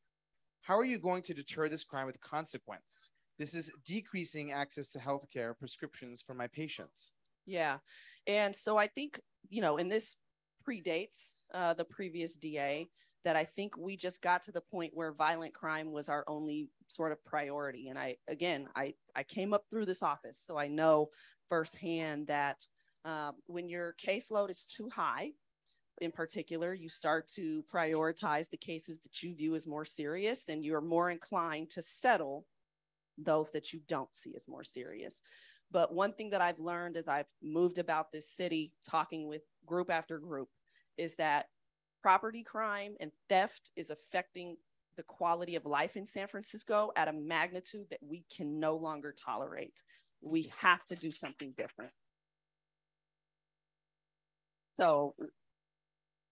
Speaker 1: How are you going to deter this crime with consequence? This is decreasing access to healthcare prescriptions for my patients.
Speaker 2: Yeah. And so I think, you know, and this predates uh, the previous DA, that I think we just got to the point where violent crime was our only sort of priority. And I, again, I, I came up through this office, so I know firsthand that uh, when your caseload is too high, in particular, you start to prioritize the cases that you view as more serious and you're more inclined to settle those that you don't see as more serious. But one thing that I've learned as I've moved about this city, talking with group after group, is that property crime and theft is affecting the quality of life in San Francisco at a magnitude that we can no longer tolerate. We have to do something different. So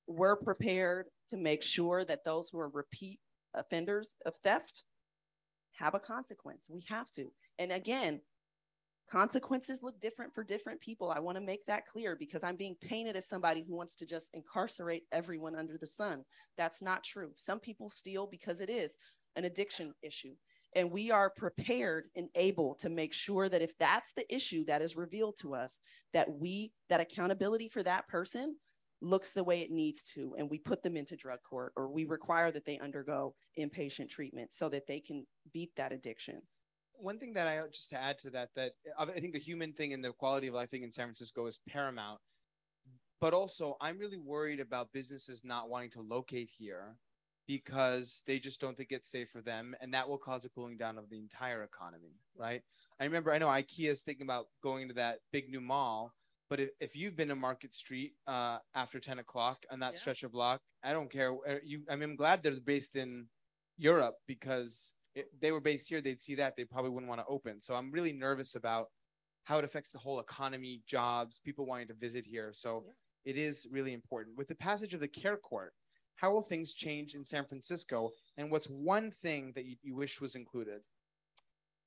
Speaker 2: we're prepared to make sure that those who are repeat offenders of theft have a consequence. We have to. And again, consequences look different for different people. I want to make that clear because I'm being painted as somebody who wants to just incarcerate everyone under the sun. That's not true. Some people steal because it is an addiction issue. And we are prepared and able to make sure that if that's the issue that is revealed to us, that we, that accountability for that person looks the way it needs to and we put them into drug court or we require that they undergo inpatient treatment so that they can beat that addiction.
Speaker 1: One thing that i just to add to that that i think the human thing and the quality of life thing in san francisco is paramount. But also i'm really worried about businesses not wanting to locate here because they just don't think it's safe for them and that will cause a cooling down of the entire economy right? I remember i know ikea is thinking about going into that big new mall but if, if you've been to Market Street uh, after 10 o'clock on that yeah. stretch of block, I don't care. You, I mean, I'm glad they're based in Europe because if they were based here, they'd see that. They probably wouldn't want to open. So I'm really nervous about how it affects the whole economy, jobs, people wanting to visit here. So yeah. it is really important. With the passage of the care court, how will things change in San Francisco? And what's one thing that you, you wish was included?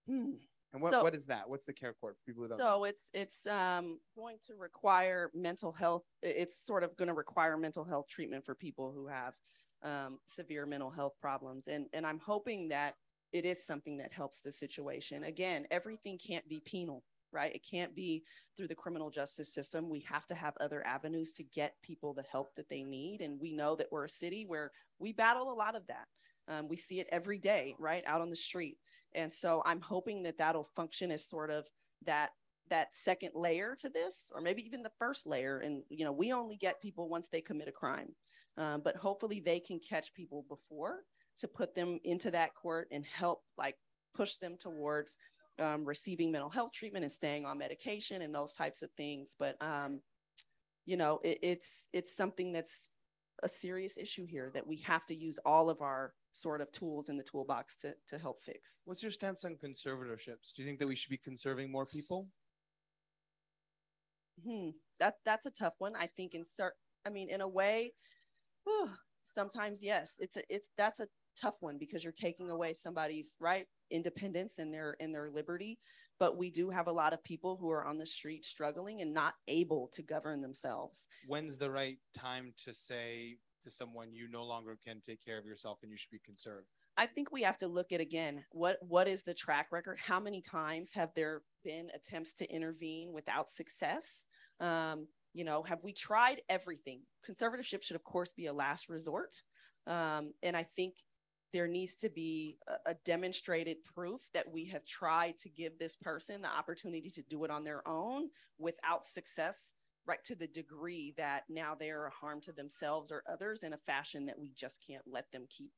Speaker 1: Hmm. And what, so, what is that? What's the care court for people who don't?
Speaker 2: So it's it's um, going to require mental health. It's sort of going to require mental health treatment for people who have um, severe mental health problems, and and I'm hoping that it is something that helps the situation. Again, everything can't be penal, right? It can't be through the criminal justice system. We have to have other avenues to get people the help that they need, and we know that we're a city where we battle a lot of that. Um, we see it every day, right out on the street. And so I'm hoping that that'll function as sort of that that second layer to this, or maybe even the first layer. And you know, we only get people once they commit a crime, um, but hopefully they can catch people before to put them into that court and help like push them towards um, receiving mental health treatment and staying on medication and those types of things. But um, you know, it, it's it's something that's a serious issue here that we have to use all of our sort of tools in the toolbox to to help fix.
Speaker 1: What's your stance on conservatorships? Do you think that we should be conserving more people?
Speaker 2: Hmm. That that's a tough one. I think in cert. I mean, in a way, whew, sometimes yes. It's a, it's that's a tough one because you're taking away somebody's right independence and their and their liberty but we do have a lot of people who are on the street struggling and not able to govern themselves
Speaker 1: when's the right time to say to someone you no longer can take care of yourself and you should be conserved
Speaker 2: i think we have to look at again what what is the track record? How many times have there been attempts to intervene without success? Um, you know have we tried everything? Conservatorship should of course be a last resort. Um, and i think there needs to be a, demonstrated proof that we have tried to give this person the opportunity to do it on their own without success right to the degree that now they're a harm to themselves or others in a fashion that we just can't let them keep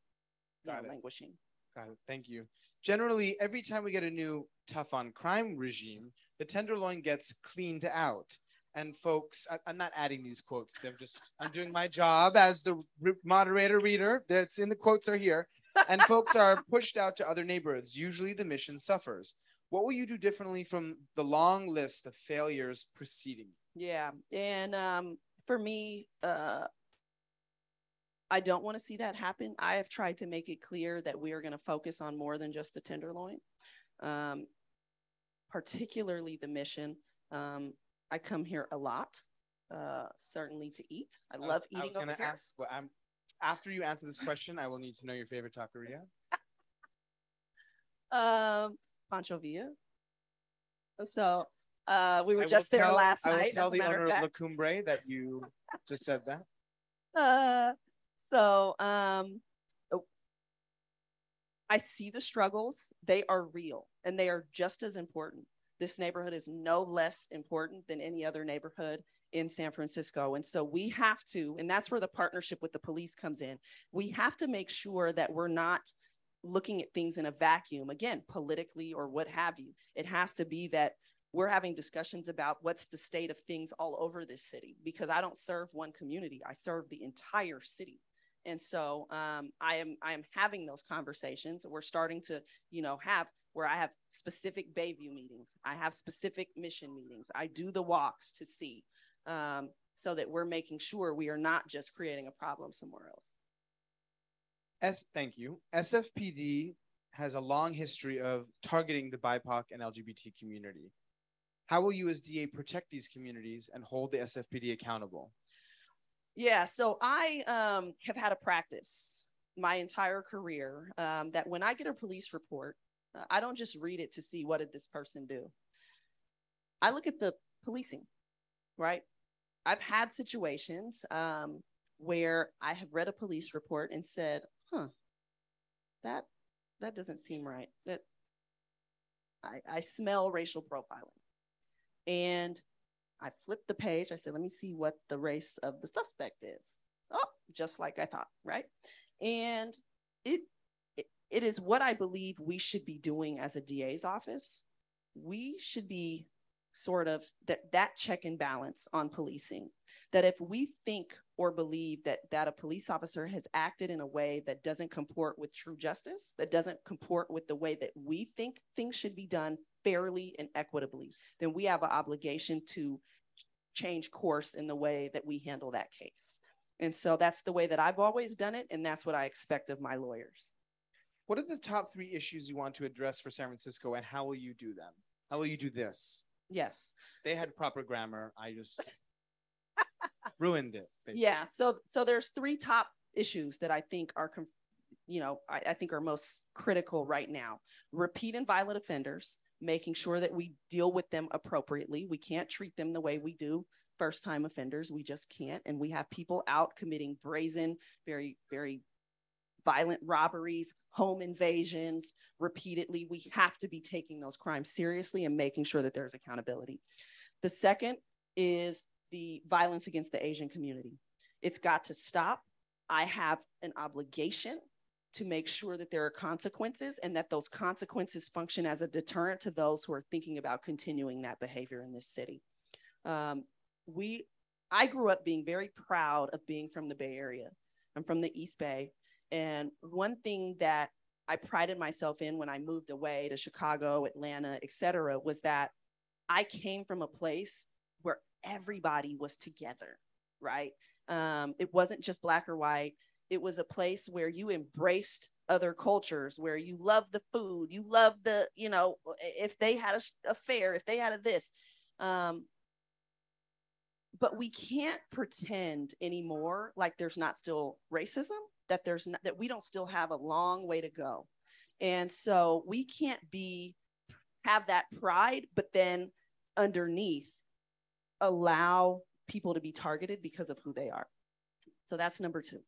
Speaker 2: know, languishing.
Speaker 1: Got it. Thank you. Generally every time we get a new tough on crime regime the tenderloin gets cleaned out. And folks I, am not adding these quotes. They're just i'm doing my job as the moderator reader. That's in the quotes are here. And folks are pushed out to other neighborhoods. Usually the mission suffers. What will you do differently from the long list of failures preceding?
Speaker 2: Yeah. And um, for me, uh, I don't want to see that happen. I have tried to make it clear that we are going to focus on more than just the tenderloin, um, particularly the mission. Um, I come here a lot, uh, certainly to eat. I, I love eating. I
Speaker 1: was going to ask. Well, I'm after you answer this question, I will need to know your favorite taqueria.
Speaker 2: um, Pancho Villa. So uh, we were just there last
Speaker 1: I
Speaker 2: night.
Speaker 1: I will tell the owner of La Cumbre that you just said that.
Speaker 2: Uh, so um, oh, I see the struggles. They are real and they are just as important. This neighborhood is no less important than any other neighborhood in San Francisco. And so we have to, and that's where the partnership with the police comes in. We have to make sure that we're not looking at things in a vacuum, again, politically or what have you. It has to be that we're having discussions about what's the state of things all over this city because I don't serve one community, I serve the entire city. And so um, I am I am having those conversations. We're starting to, you know, have where I have specific Bayview meetings. I have specific mission meetings. I do the walks to see um, so that we're making sure we are not just creating a problem somewhere else.
Speaker 1: S, thank you. SFPD has a long history of targeting the BIPOC and LGBT community. How will you, as DA, protect these communities and hold the SFPD accountable?
Speaker 2: Yeah, so I um, have had a practice my entire career um, that when I get a police report, uh, I don't just read it to see what did this person do. I look at the policing right? I've had situations um, where I have read a police report and said, "Huh, that that doesn't seem right. That I, I smell racial profiling." And I flipped the page. I said, "Let me see what the race of the suspect is." Oh, just like I thought, right? And it, it, it is what I believe we should be doing as a DA's office. We should be sort of that that check and balance on policing that if we think or believe that that a police officer has acted in a way that doesn't comport with true justice that doesn't comport with the way that we think things should be done fairly and equitably then we have an obligation to change course in the way that we handle that case and so that's the way that i've always done it and that's what i expect of my lawyers
Speaker 1: what are the top three issues you want to address for san francisco and how will you do them how will you do this
Speaker 2: Yes.
Speaker 1: They had proper grammar. I just ruined it.
Speaker 2: Basically. Yeah. So so there's three top issues that I think are you know I, I think are most critical right now. Repeat and violent offenders, making sure that we deal with them appropriately. We can't treat them the way we do first time offenders. We just can't. And we have people out committing brazen, very, very violent robberies, home invasions repeatedly. We have to be taking those crimes seriously and making sure that there's accountability. The second is the violence against the Asian community. It's got to stop. I have an obligation to make sure that there are consequences and that those consequences function as a deterrent to those who are thinking about continuing that behavior in this city. Um, we, I grew up being very proud of being from the Bay Area. I'm from the East Bay. And one thing that I prided myself in when I moved away to Chicago, Atlanta, et cetera, was that I came from a place everybody was together, right? Um, it wasn't just black or white. It was a place where you embraced other cultures, where you loved the food, you loved the, you know, if they had a, a fair, if they had a this. Um, but we can't pretend anymore like there's not still racism, that there's not, that we don't still have a long way to go. And so we can't be have that pride, but then underneath allow people to be targeted because of who they are. So that's number two.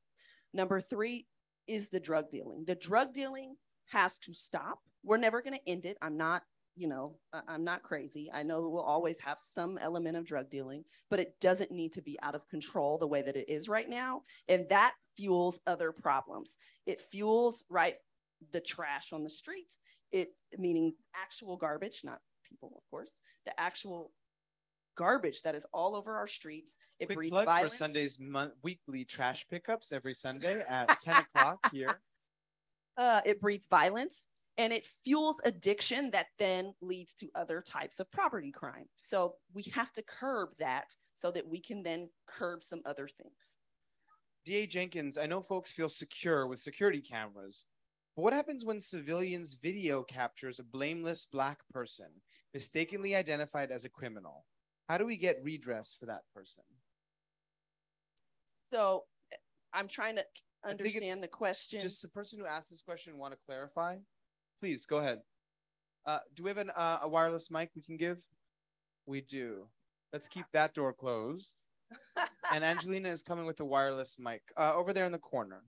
Speaker 2: Number three is the drug dealing. The drug dealing has to stop. We're never going to end it. I'm not, you know, I'm not crazy. I know we'll always have some element of drug dealing, but it doesn't need to be out of control the way that it is right now. And that fuels other problems. It fuels, right, the trash on the street. It meaning actual garbage, not people, of course, the actual garbage that is all over our streets. It
Speaker 1: Quick
Speaker 2: breeds
Speaker 1: plug
Speaker 2: violence.
Speaker 1: for Sunday's mon- weekly trash pickups every Sunday at 10 o'clock here.
Speaker 2: uh, it breeds violence and it fuels addiction that then leads to other types of property crime. So we have to curb that so that we can then curb some other things.
Speaker 1: DA Jenkins, I know folks feel secure with security cameras, but what happens when civilians video captures a blameless black person mistakenly identified as a criminal? How do we get redress for that person?
Speaker 2: So I'm trying to understand the question.
Speaker 1: Just the person who asked this question want to clarify? Please go ahead. Uh, do we have an, uh, a wireless mic we can give? We do. Let's keep that door closed. and Angelina is coming with a wireless mic uh, over there in the corner.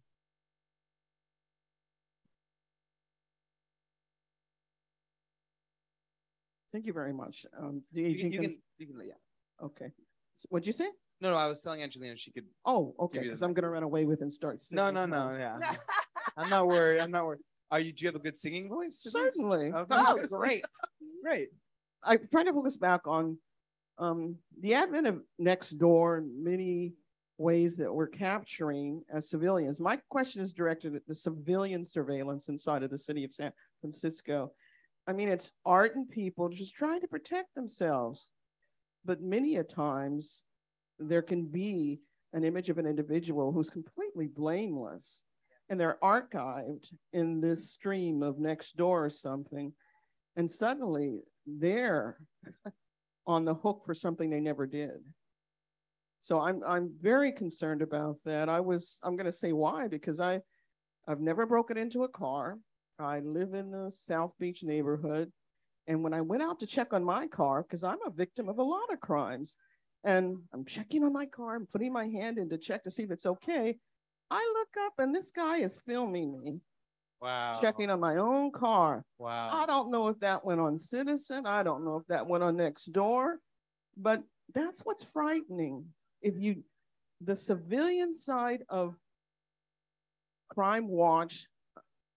Speaker 3: Thank you very much. Um, DA
Speaker 1: You can, you
Speaker 3: Jenkins.
Speaker 1: can, you can, yeah.
Speaker 3: Okay. S- What'd you say?
Speaker 1: No, no, I was telling Angelina she could.
Speaker 3: Oh, okay. Because I'm gonna run away with and start
Speaker 1: No,
Speaker 3: singing.
Speaker 1: no, no, yeah. I'm not worried. I'm not worried. Are you? Do you have a good singing voice?
Speaker 3: Certainly.
Speaker 1: Okay.
Speaker 2: oh, great.
Speaker 1: Great.
Speaker 3: I'm trying to focus back on um, the advent of Nextdoor in many ways that we're capturing as civilians. My question is directed at the civilian surveillance inside of the city of San Francisco. I mean, it's art and people just trying to protect themselves. But many a times there can be an image of an individual who's completely blameless and they're archived in this stream of Nextdoor or something. And suddenly they're on the hook for something they never did. So I'm I'm very concerned about that. I was I'm going to say why because I I've never broken into a car. I live in the South Beach neighborhood and when I went out to check on my car because I'm a victim of a lot of crimes and I'm checking on my car, I'm putting my hand in to check to see if it's okay. I look up and this guy is filming me
Speaker 1: Wow.
Speaker 3: checking on my own car.
Speaker 1: Wow.
Speaker 3: I don't know if that went on Citizen. I don't know if that went on Nextdoor, but that's what's frightening. If you, the civilian side of Crime Watch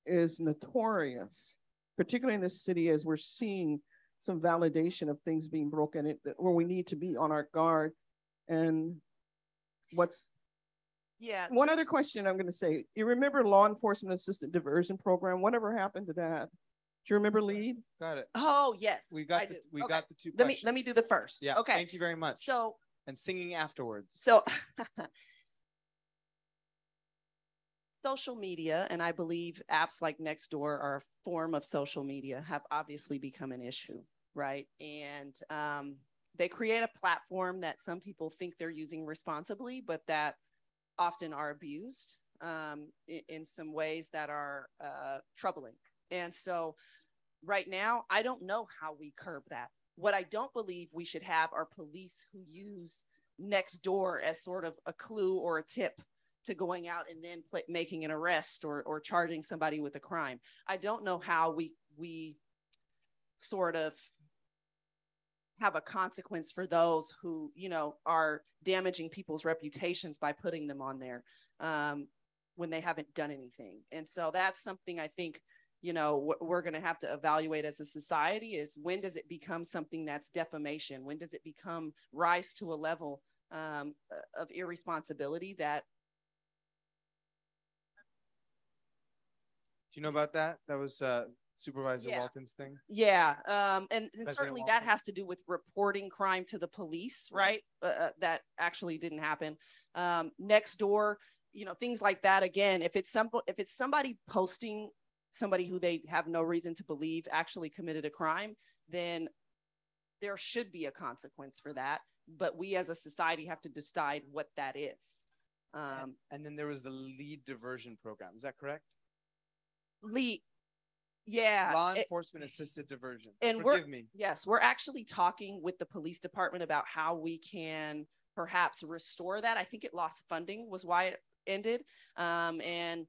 Speaker 3: is notorious, particularly in this city as we're seeing some validation of things being broken it, where we need to be on our guard. And what's
Speaker 2: Yeah.
Speaker 3: one other question I'm going to say. You remember law enforcement assistant diversion program? Whatever happened to that? Do you remember lead?
Speaker 1: Got it.
Speaker 2: Oh, yes.
Speaker 1: We got
Speaker 2: I
Speaker 1: the,
Speaker 2: do.
Speaker 1: we
Speaker 2: Okay.
Speaker 1: got the two
Speaker 2: Let me let me do the first.
Speaker 1: Yeah.
Speaker 2: Okay.
Speaker 1: Thank you very much.
Speaker 2: So
Speaker 1: and singing afterwards.
Speaker 2: so social media and i believe apps like nextdoor are a form of social media have obviously become an issue right? And um, they create a platform that some people think they're using responsibly but that often are abused um, in, in some ways that are uh, troubling. And so right now i don't know how we curb that. What i don't believe we should have are police who use Nextdoor as sort of a clue or a tip to going out and then making an arrest or or charging somebody with a crime. I don't know how we we sort of have a consequence for those who you know are damaging people's reputations by putting them on there um, when they haven't done anything and so that's something i think you know we're going to have to evaluate as a society is when does it become something that's defamation when does it become rise to a level um, of irresponsibility that
Speaker 1: you know about that that was uh supervisor
Speaker 2: Yeah.
Speaker 1: walton's thing
Speaker 2: Yeah, um, and, and certainly that has to do with reporting crime to the police, right? Uh, uh, that actually didn't happen. Um, Nextdoor, you know, things like that. Again, if it's some, if it's somebody posting somebody who they have no reason to believe actually committed a crime, then there should be a consequence for that. But we as a society have to decide what that is. Um,
Speaker 1: and then there was the lead diversion program is that correct
Speaker 2: Lee, yeah,
Speaker 1: law
Speaker 2: it-
Speaker 1: enforcement assisted diversion
Speaker 2: and we're-
Speaker 1: forgive me
Speaker 2: Yes, we're actually talking with the police department about how we can perhaps restore that. I think it lost funding was why it ended. Um, and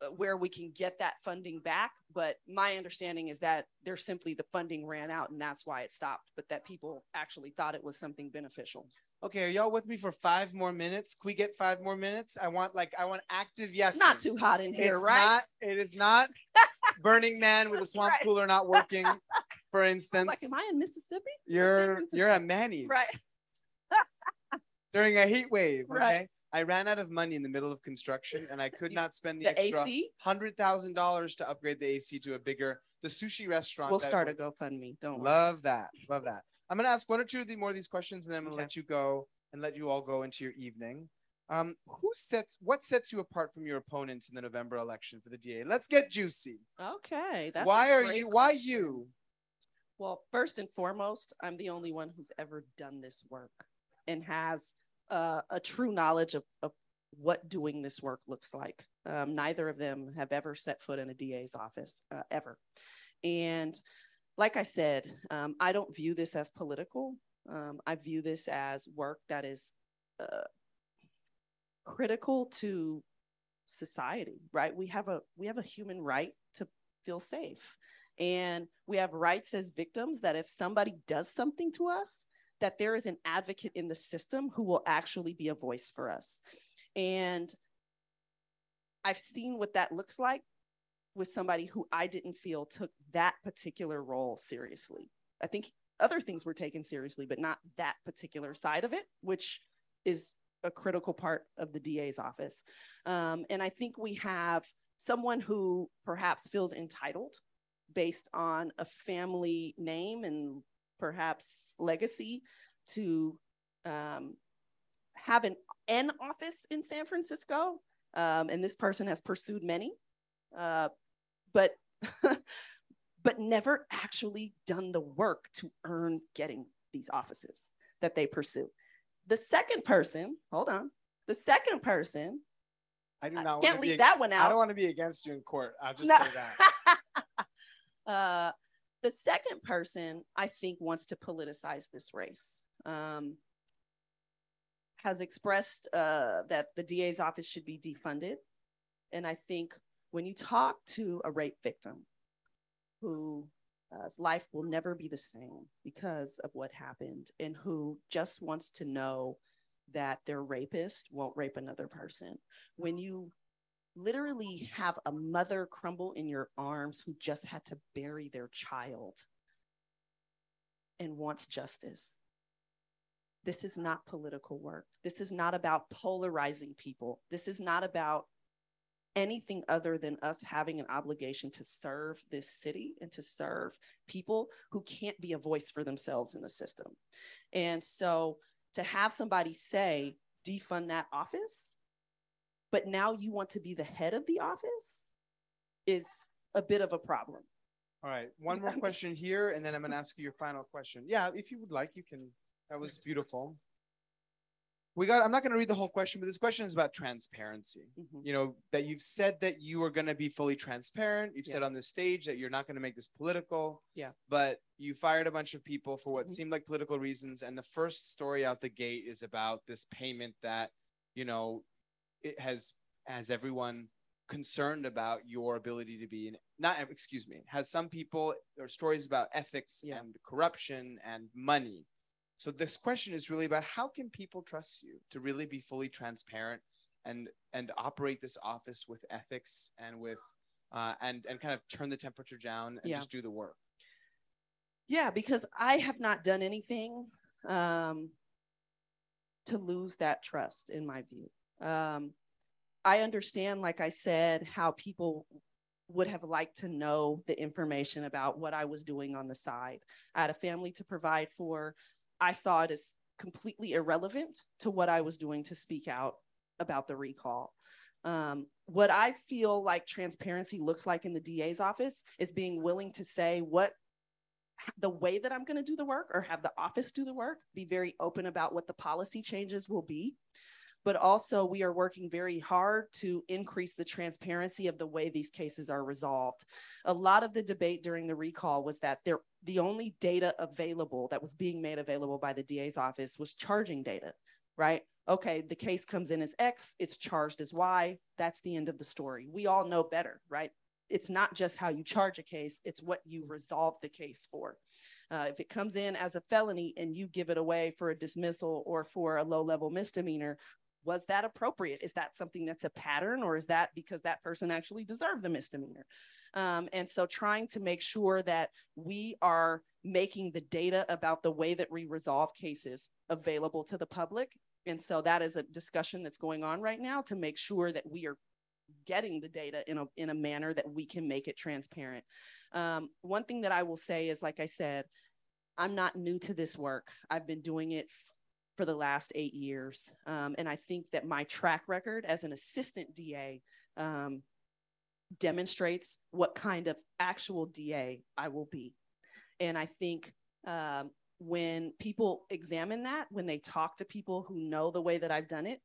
Speaker 2: uh, where we can get that funding back. But my understanding is that there's simply the funding ran out and that's why it stopped, but that people actually thought it was something beneficial.
Speaker 1: Okay are y'all with me for five more minutes can we get five more minutes i want like i want active yes
Speaker 2: It's not too hot in here,
Speaker 1: it's
Speaker 2: right?
Speaker 1: not it is not burning man with a swamp
Speaker 2: Right.
Speaker 1: cooler not working for instance
Speaker 2: like, am I in Mississippi?
Speaker 1: you're you're at manny's
Speaker 2: Right.
Speaker 1: during a heat wave okay
Speaker 2: Right.
Speaker 1: i ran out of money in the middle of construction and i could not spend the,
Speaker 2: The
Speaker 1: extra hundred thousand dollars to upgrade the AC to a bigger the sushi restaurant.
Speaker 2: We'll start a GoFundMe. Don't worry.
Speaker 1: Love that. Love that. I'm gonna ask one or two of the more of these questions, and then I'm gonna
Speaker 2: Okay.
Speaker 1: let you go and let you all go into your evening. Um, who sets what sets you apart from your opponents in the November election for the DA? Let's get juicy.
Speaker 2: Okay. That's
Speaker 1: why are you? Why you?
Speaker 2: Well, first and foremost, I'm the only one who's ever done this work and has uh, a true knowledge of, of what doing this work looks like. Um, neither of them have ever set foot in a DA's office, uh, ever. And like I said, um, I don't view this as political. Um, I view this as work that is uh, critical to society, right? We have a we have a human right to feel safe. And we have rights as victims that if somebody does something to us, that there is an advocate in the system who will actually be a voice for us. And I've seen what that looks like with somebody who I didn't feel took particular role seriously. I think other things were taken seriously, but not that particular side of it, which is a critical part of the DA's office. Um, and I think we have someone who perhaps feels entitled based on a family name and perhaps legacy to um, have an, an office in San Francisco. Um, and this person has pursued many, uh, but but never actually done the work to earn getting these offices that they pursue. The second person, hold on, the second person,
Speaker 1: I do not want
Speaker 2: can't
Speaker 1: to
Speaker 2: leave that one out.
Speaker 1: I don't want to be against you in court. I'll just
Speaker 2: No.
Speaker 1: say that.
Speaker 2: uh, the second person, I think, wants to politicize this race. Um, has expressed uh, that the DA's office should be defunded. And I think when you talk to a rape victim whose uh, life will never be the same because of what happened and who just wants to know that their rapist won't rape another person, when you literally have a mother crumble in your arms who just had to bury their child and wants justice. This is not political work. This is not about polarizing people. This is not about anything other than us having an obligation to serve this city and to serve people who can't be a voice for themselves in the system. And so to have somebody say, defund that office, but now you want to be the head of the office is a bit of a problem.
Speaker 1: All right. One more question here, and then I'm going to ask you your final question. Yeah, if you would like, you can. That was beautiful. We got. I'm not going to read the whole question, but this question is about transparency.
Speaker 2: Mhm.
Speaker 1: You know that you've said that you are going to be fully transparent. You've said on the stage that you're not going to make this political.
Speaker 2: Yeah.
Speaker 1: But you fired a bunch of people for what
Speaker 2: Mhm.
Speaker 1: seemed like political reasons, and the first story out the gate is about this payment that, you know, it has has everyone concerned about your ability to be an not excuse me has some people or stories about ethics
Speaker 3: Yeah.
Speaker 1: and corruption and money so this question is really about how can people trust you to really be fully transparent and and operate this office with ethics and with uh, and and kind of turn the temperature down and
Speaker 2: Yeah.
Speaker 1: just do the work
Speaker 2: Yeah, because I have not done anything um, to lose that trust, in my view. Um, I understand, like I said, how people would have liked to know the information about what I was doing on the side. I had a family to provide for. I saw it as completely irrelevant to what I was doing to speak out about the recall. Um, what I feel like transparency looks like in the DA's office is being willing to say what the way that I'm going to do the work or have the office do the work, be very open about what the policy changes will be. But also, we are working very hard to increase the transparency of the way these cases are resolved. A lot of the debate during the recall was that there, the only data available that was being made available by the DA's office was charging data, right? Okay, the case comes in as X, it's charged as Y. That's the end of the story. We all know better, right? it's not just how you charge a case, it's what you resolve the case for. Uh, if it comes in as a felony and you give it away for a dismissal or for a low level misdemeanor, was that appropriate? Is that something that's a pattern or is that because that person actually deserved the misdemeanor? Um, and so trying to make sure that we are making the data about the way that we resolve cases available to the public. And so that is a discussion that's going on right now to make sure that we are getting the data in a in a manner that we can make it transparent. Um, one thing that I will say is, like I said, I'm not new to this work. I've been doing it for the last eight years, um, and I think that my track record as an assistant DA um, demonstrates what kind of actual DA I will be. And I think um, when people examine that, when they talk to people who know the way that I've done it,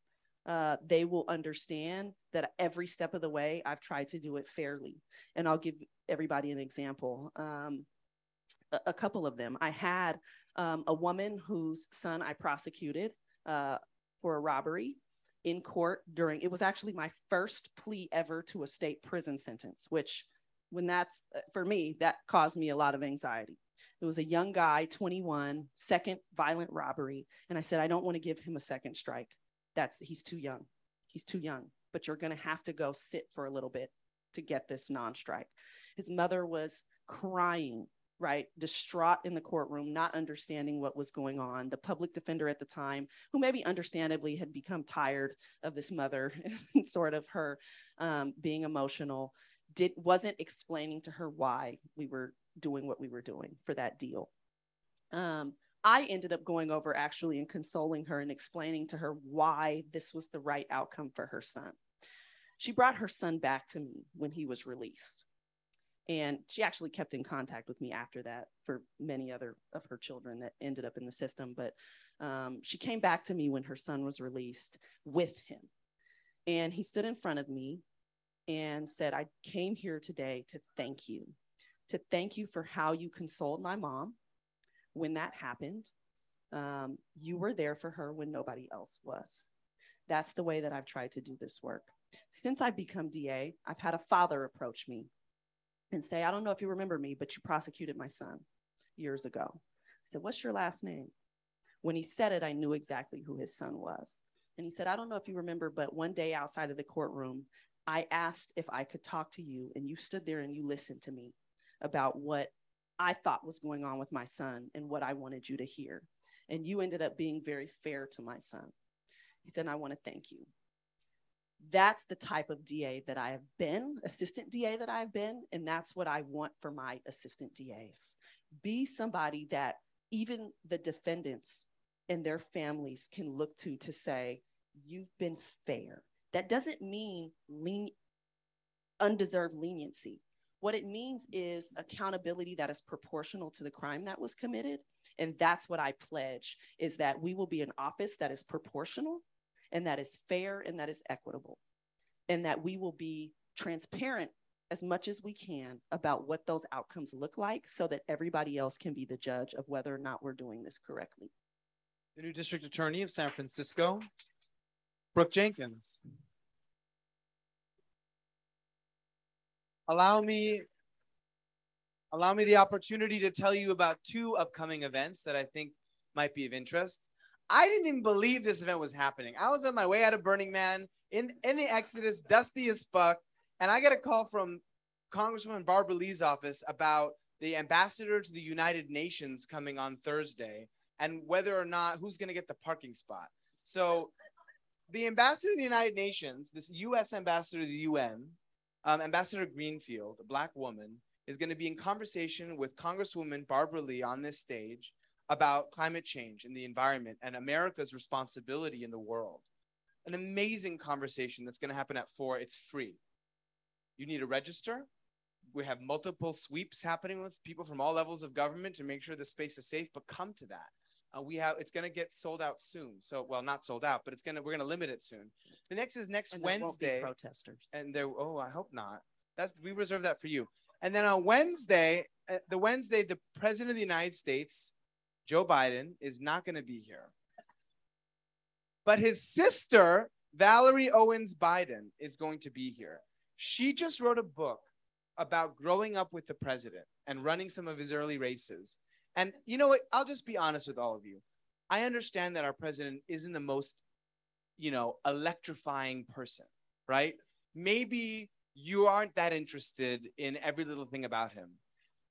Speaker 2: uh, they will understand that every step of the way I've tried to do it fairly. And I'll give everybody an example. Um, a, couple of them. I had um, a woman whose son I prosecuted uh, for a robbery in court during, it was actually my first plea ever to a state prison sentence, which when that's uh, for me, that caused me a lot of anxiety. It was a young guy, 21, second violent robbery. And I said, I don't want to give him a second strike that's he's too young. He's too young, but you're going to have to go sit for a little bit to get this non-strike. His mother was crying, right, distraught in the courtroom, not understanding what was going on. The public defender at the time, who maybe understandably had become tired of this mother and sort of her um, being emotional, did wasn't explaining to her why we were doing what we were doing for that deal. Um, I ended up going over actually and consoling her and explaining to her why this was the right outcome for her son. She brought her son back to me when he was released. And she actually kept in contact with me after that for many other of her children that ended up in the system. But um, she came back to me when her son was released with him. And he stood in front of me and said, I came here today to thank you, to thank you for how you consoled my mom when that happened. Um, you were there for her when nobody else was. That's the way that I've tried to do this work. Since I've become DA, I've had a father approach me and say, I don't know if you remember me, but you prosecuted my son years ago. I said, What's your last name? When he said it, I knew exactly who his son was. And he said, I don't know if you remember, but one day outside of the courtroom, I asked if I could talk to you, and you stood there and you listened to me about what I thought was going on with my son and what I wanted you to hear. And you ended up being very fair to my son. He said, I want to thank you. That's the type of DA that I have been, assistant DA that I've been. And that's what I want for my assistant DAs. Be somebody that even the defendants and their families can look to to say, You've been fair. That doesn't mean lean, undeserved leniency. What it means is accountability that is proportional to the crime that was committed. And that's what I pledge is that we will be an office that is proportional and that is fair and that is equitable, and that we will be transparent as much as we can about what those outcomes look like so that everybody else can be the judge of whether or not we're doing this correctly.
Speaker 1: The new district attorney of San Francisco, Brooke Jenkins. Allow me allow me the opportunity to tell you about two upcoming events that I think might be of interest. I didn't even believe this event was happening. I was on my way out of Burning Man in, in the Exodus, dusty as fuck, and I get a call from Congresswoman Barbara Lee's office about the ambassador to the United Nations coming on Thursday and whether or not who's going to get the parking spot. So, the ambassador to the United Nations, this U.S. ambassador to the UN, um, Ambassador Greenfield, a black woman, is going to be in conversation with Congresswoman Barbara Lee on this stage about climate change and the environment and America's responsibility in the world. An amazing conversation that's going to happen at four. It's free. You need to register. We have multiple sweeps happening with people from all levels of government to make sure the space is safe, but come to that. Uh, we have it's going to get sold out soon. So, well, not sold out, but it's going to we're going to limit it soon. The next is next
Speaker 2: And there won't be
Speaker 1: Wednesday
Speaker 2: protesters.
Speaker 1: and there oh i hope not that's we reserve that for you and then on wednesday uh, the wednesday the president of the united states joe biden is not going to be here. But his sister valerie owens biden is going to be here. She just wrote a book about growing up with the president and running some of his early races. And you know what? I'll just be honest with all of you. I understand that our president isn't the most you know electrifying person right? Maybe you aren't that interested in every little thing about him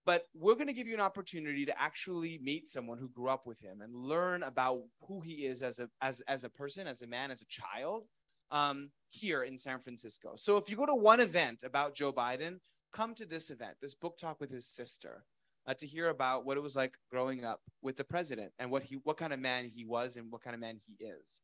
Speaker 1: but we're going to give you an opportunity to actually meet someone who grew up with him and learn about who he is as a as, as a person as a man as a child um, here in san francisco. So if you go to one event about joe biden come to this event this book talk with his sister uh, to hear about what it was like growing up with the president and what he what kind of man he was and what kind of man he is.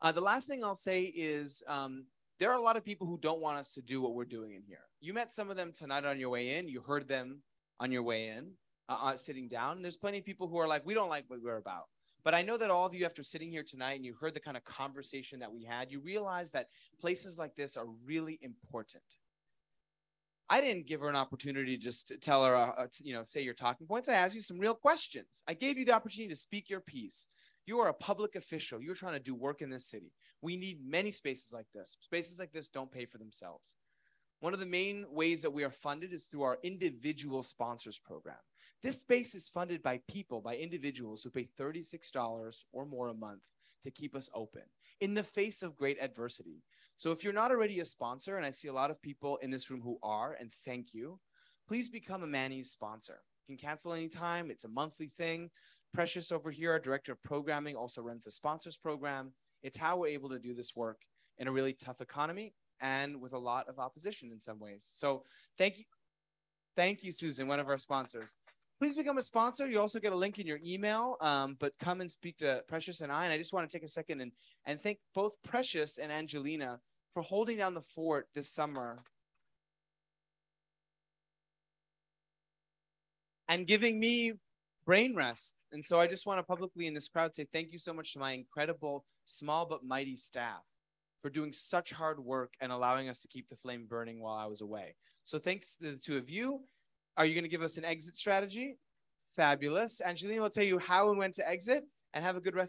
Speaker 1: Uh, the last thing I'll say is um, there are a lot of people who don't want us to do what we're doing in here. You met some of them tonight on your way in. You heard them on your way in, uh, uh, sitting down. There's plenty of people who are like, we don't like what we're about. But I know that all of you, after sitting here tonight and you heard the kind of conversation that we had, you realize that places like this are really important. I didn't give her an opportunity to just to tell her, uh, uh, to, you know, say your talking points. I asked you some real questions. I gave you the opportunity to speak your piece. You are a public official. You're trying to do work in this city. We need many spaces like this. Spaces like this don't pay for themselves. One of the main ways that we are funded is through our individual sponsors program. This space is funded by people, by individuals who pay $36 or more a month to keep us open in the face of great adversity. So if you're not already a sponsor, and I see a lot of people in this room who are, and thank you, please become a Manny's sponsor. You can cancel anytime. It's a monthly thing. Precious over here, our director of programming, also runs the sponsors program. It's how we're able to do this work in a really tough economy and with a lot of opposition in some ways. So thank you. Thank you, Susan, one of our sponsors. Please become a sponsor. You also get a link in your email, um, but come and speak to Precious and I. And I just want to take a second and, and thank both Precious and Angelina for holding down the fort this summer and giving me brain rest. And so I just want to publicly in this crowd say thank you so much to my incredible, small but mighty staff for doing such hard work and allowing us to keep the flame burning while I was away. So thanks to the two of you. Are you going to give us an exit strategy? Fabulous. Angelina will tell you how and when to exit and have a good rest.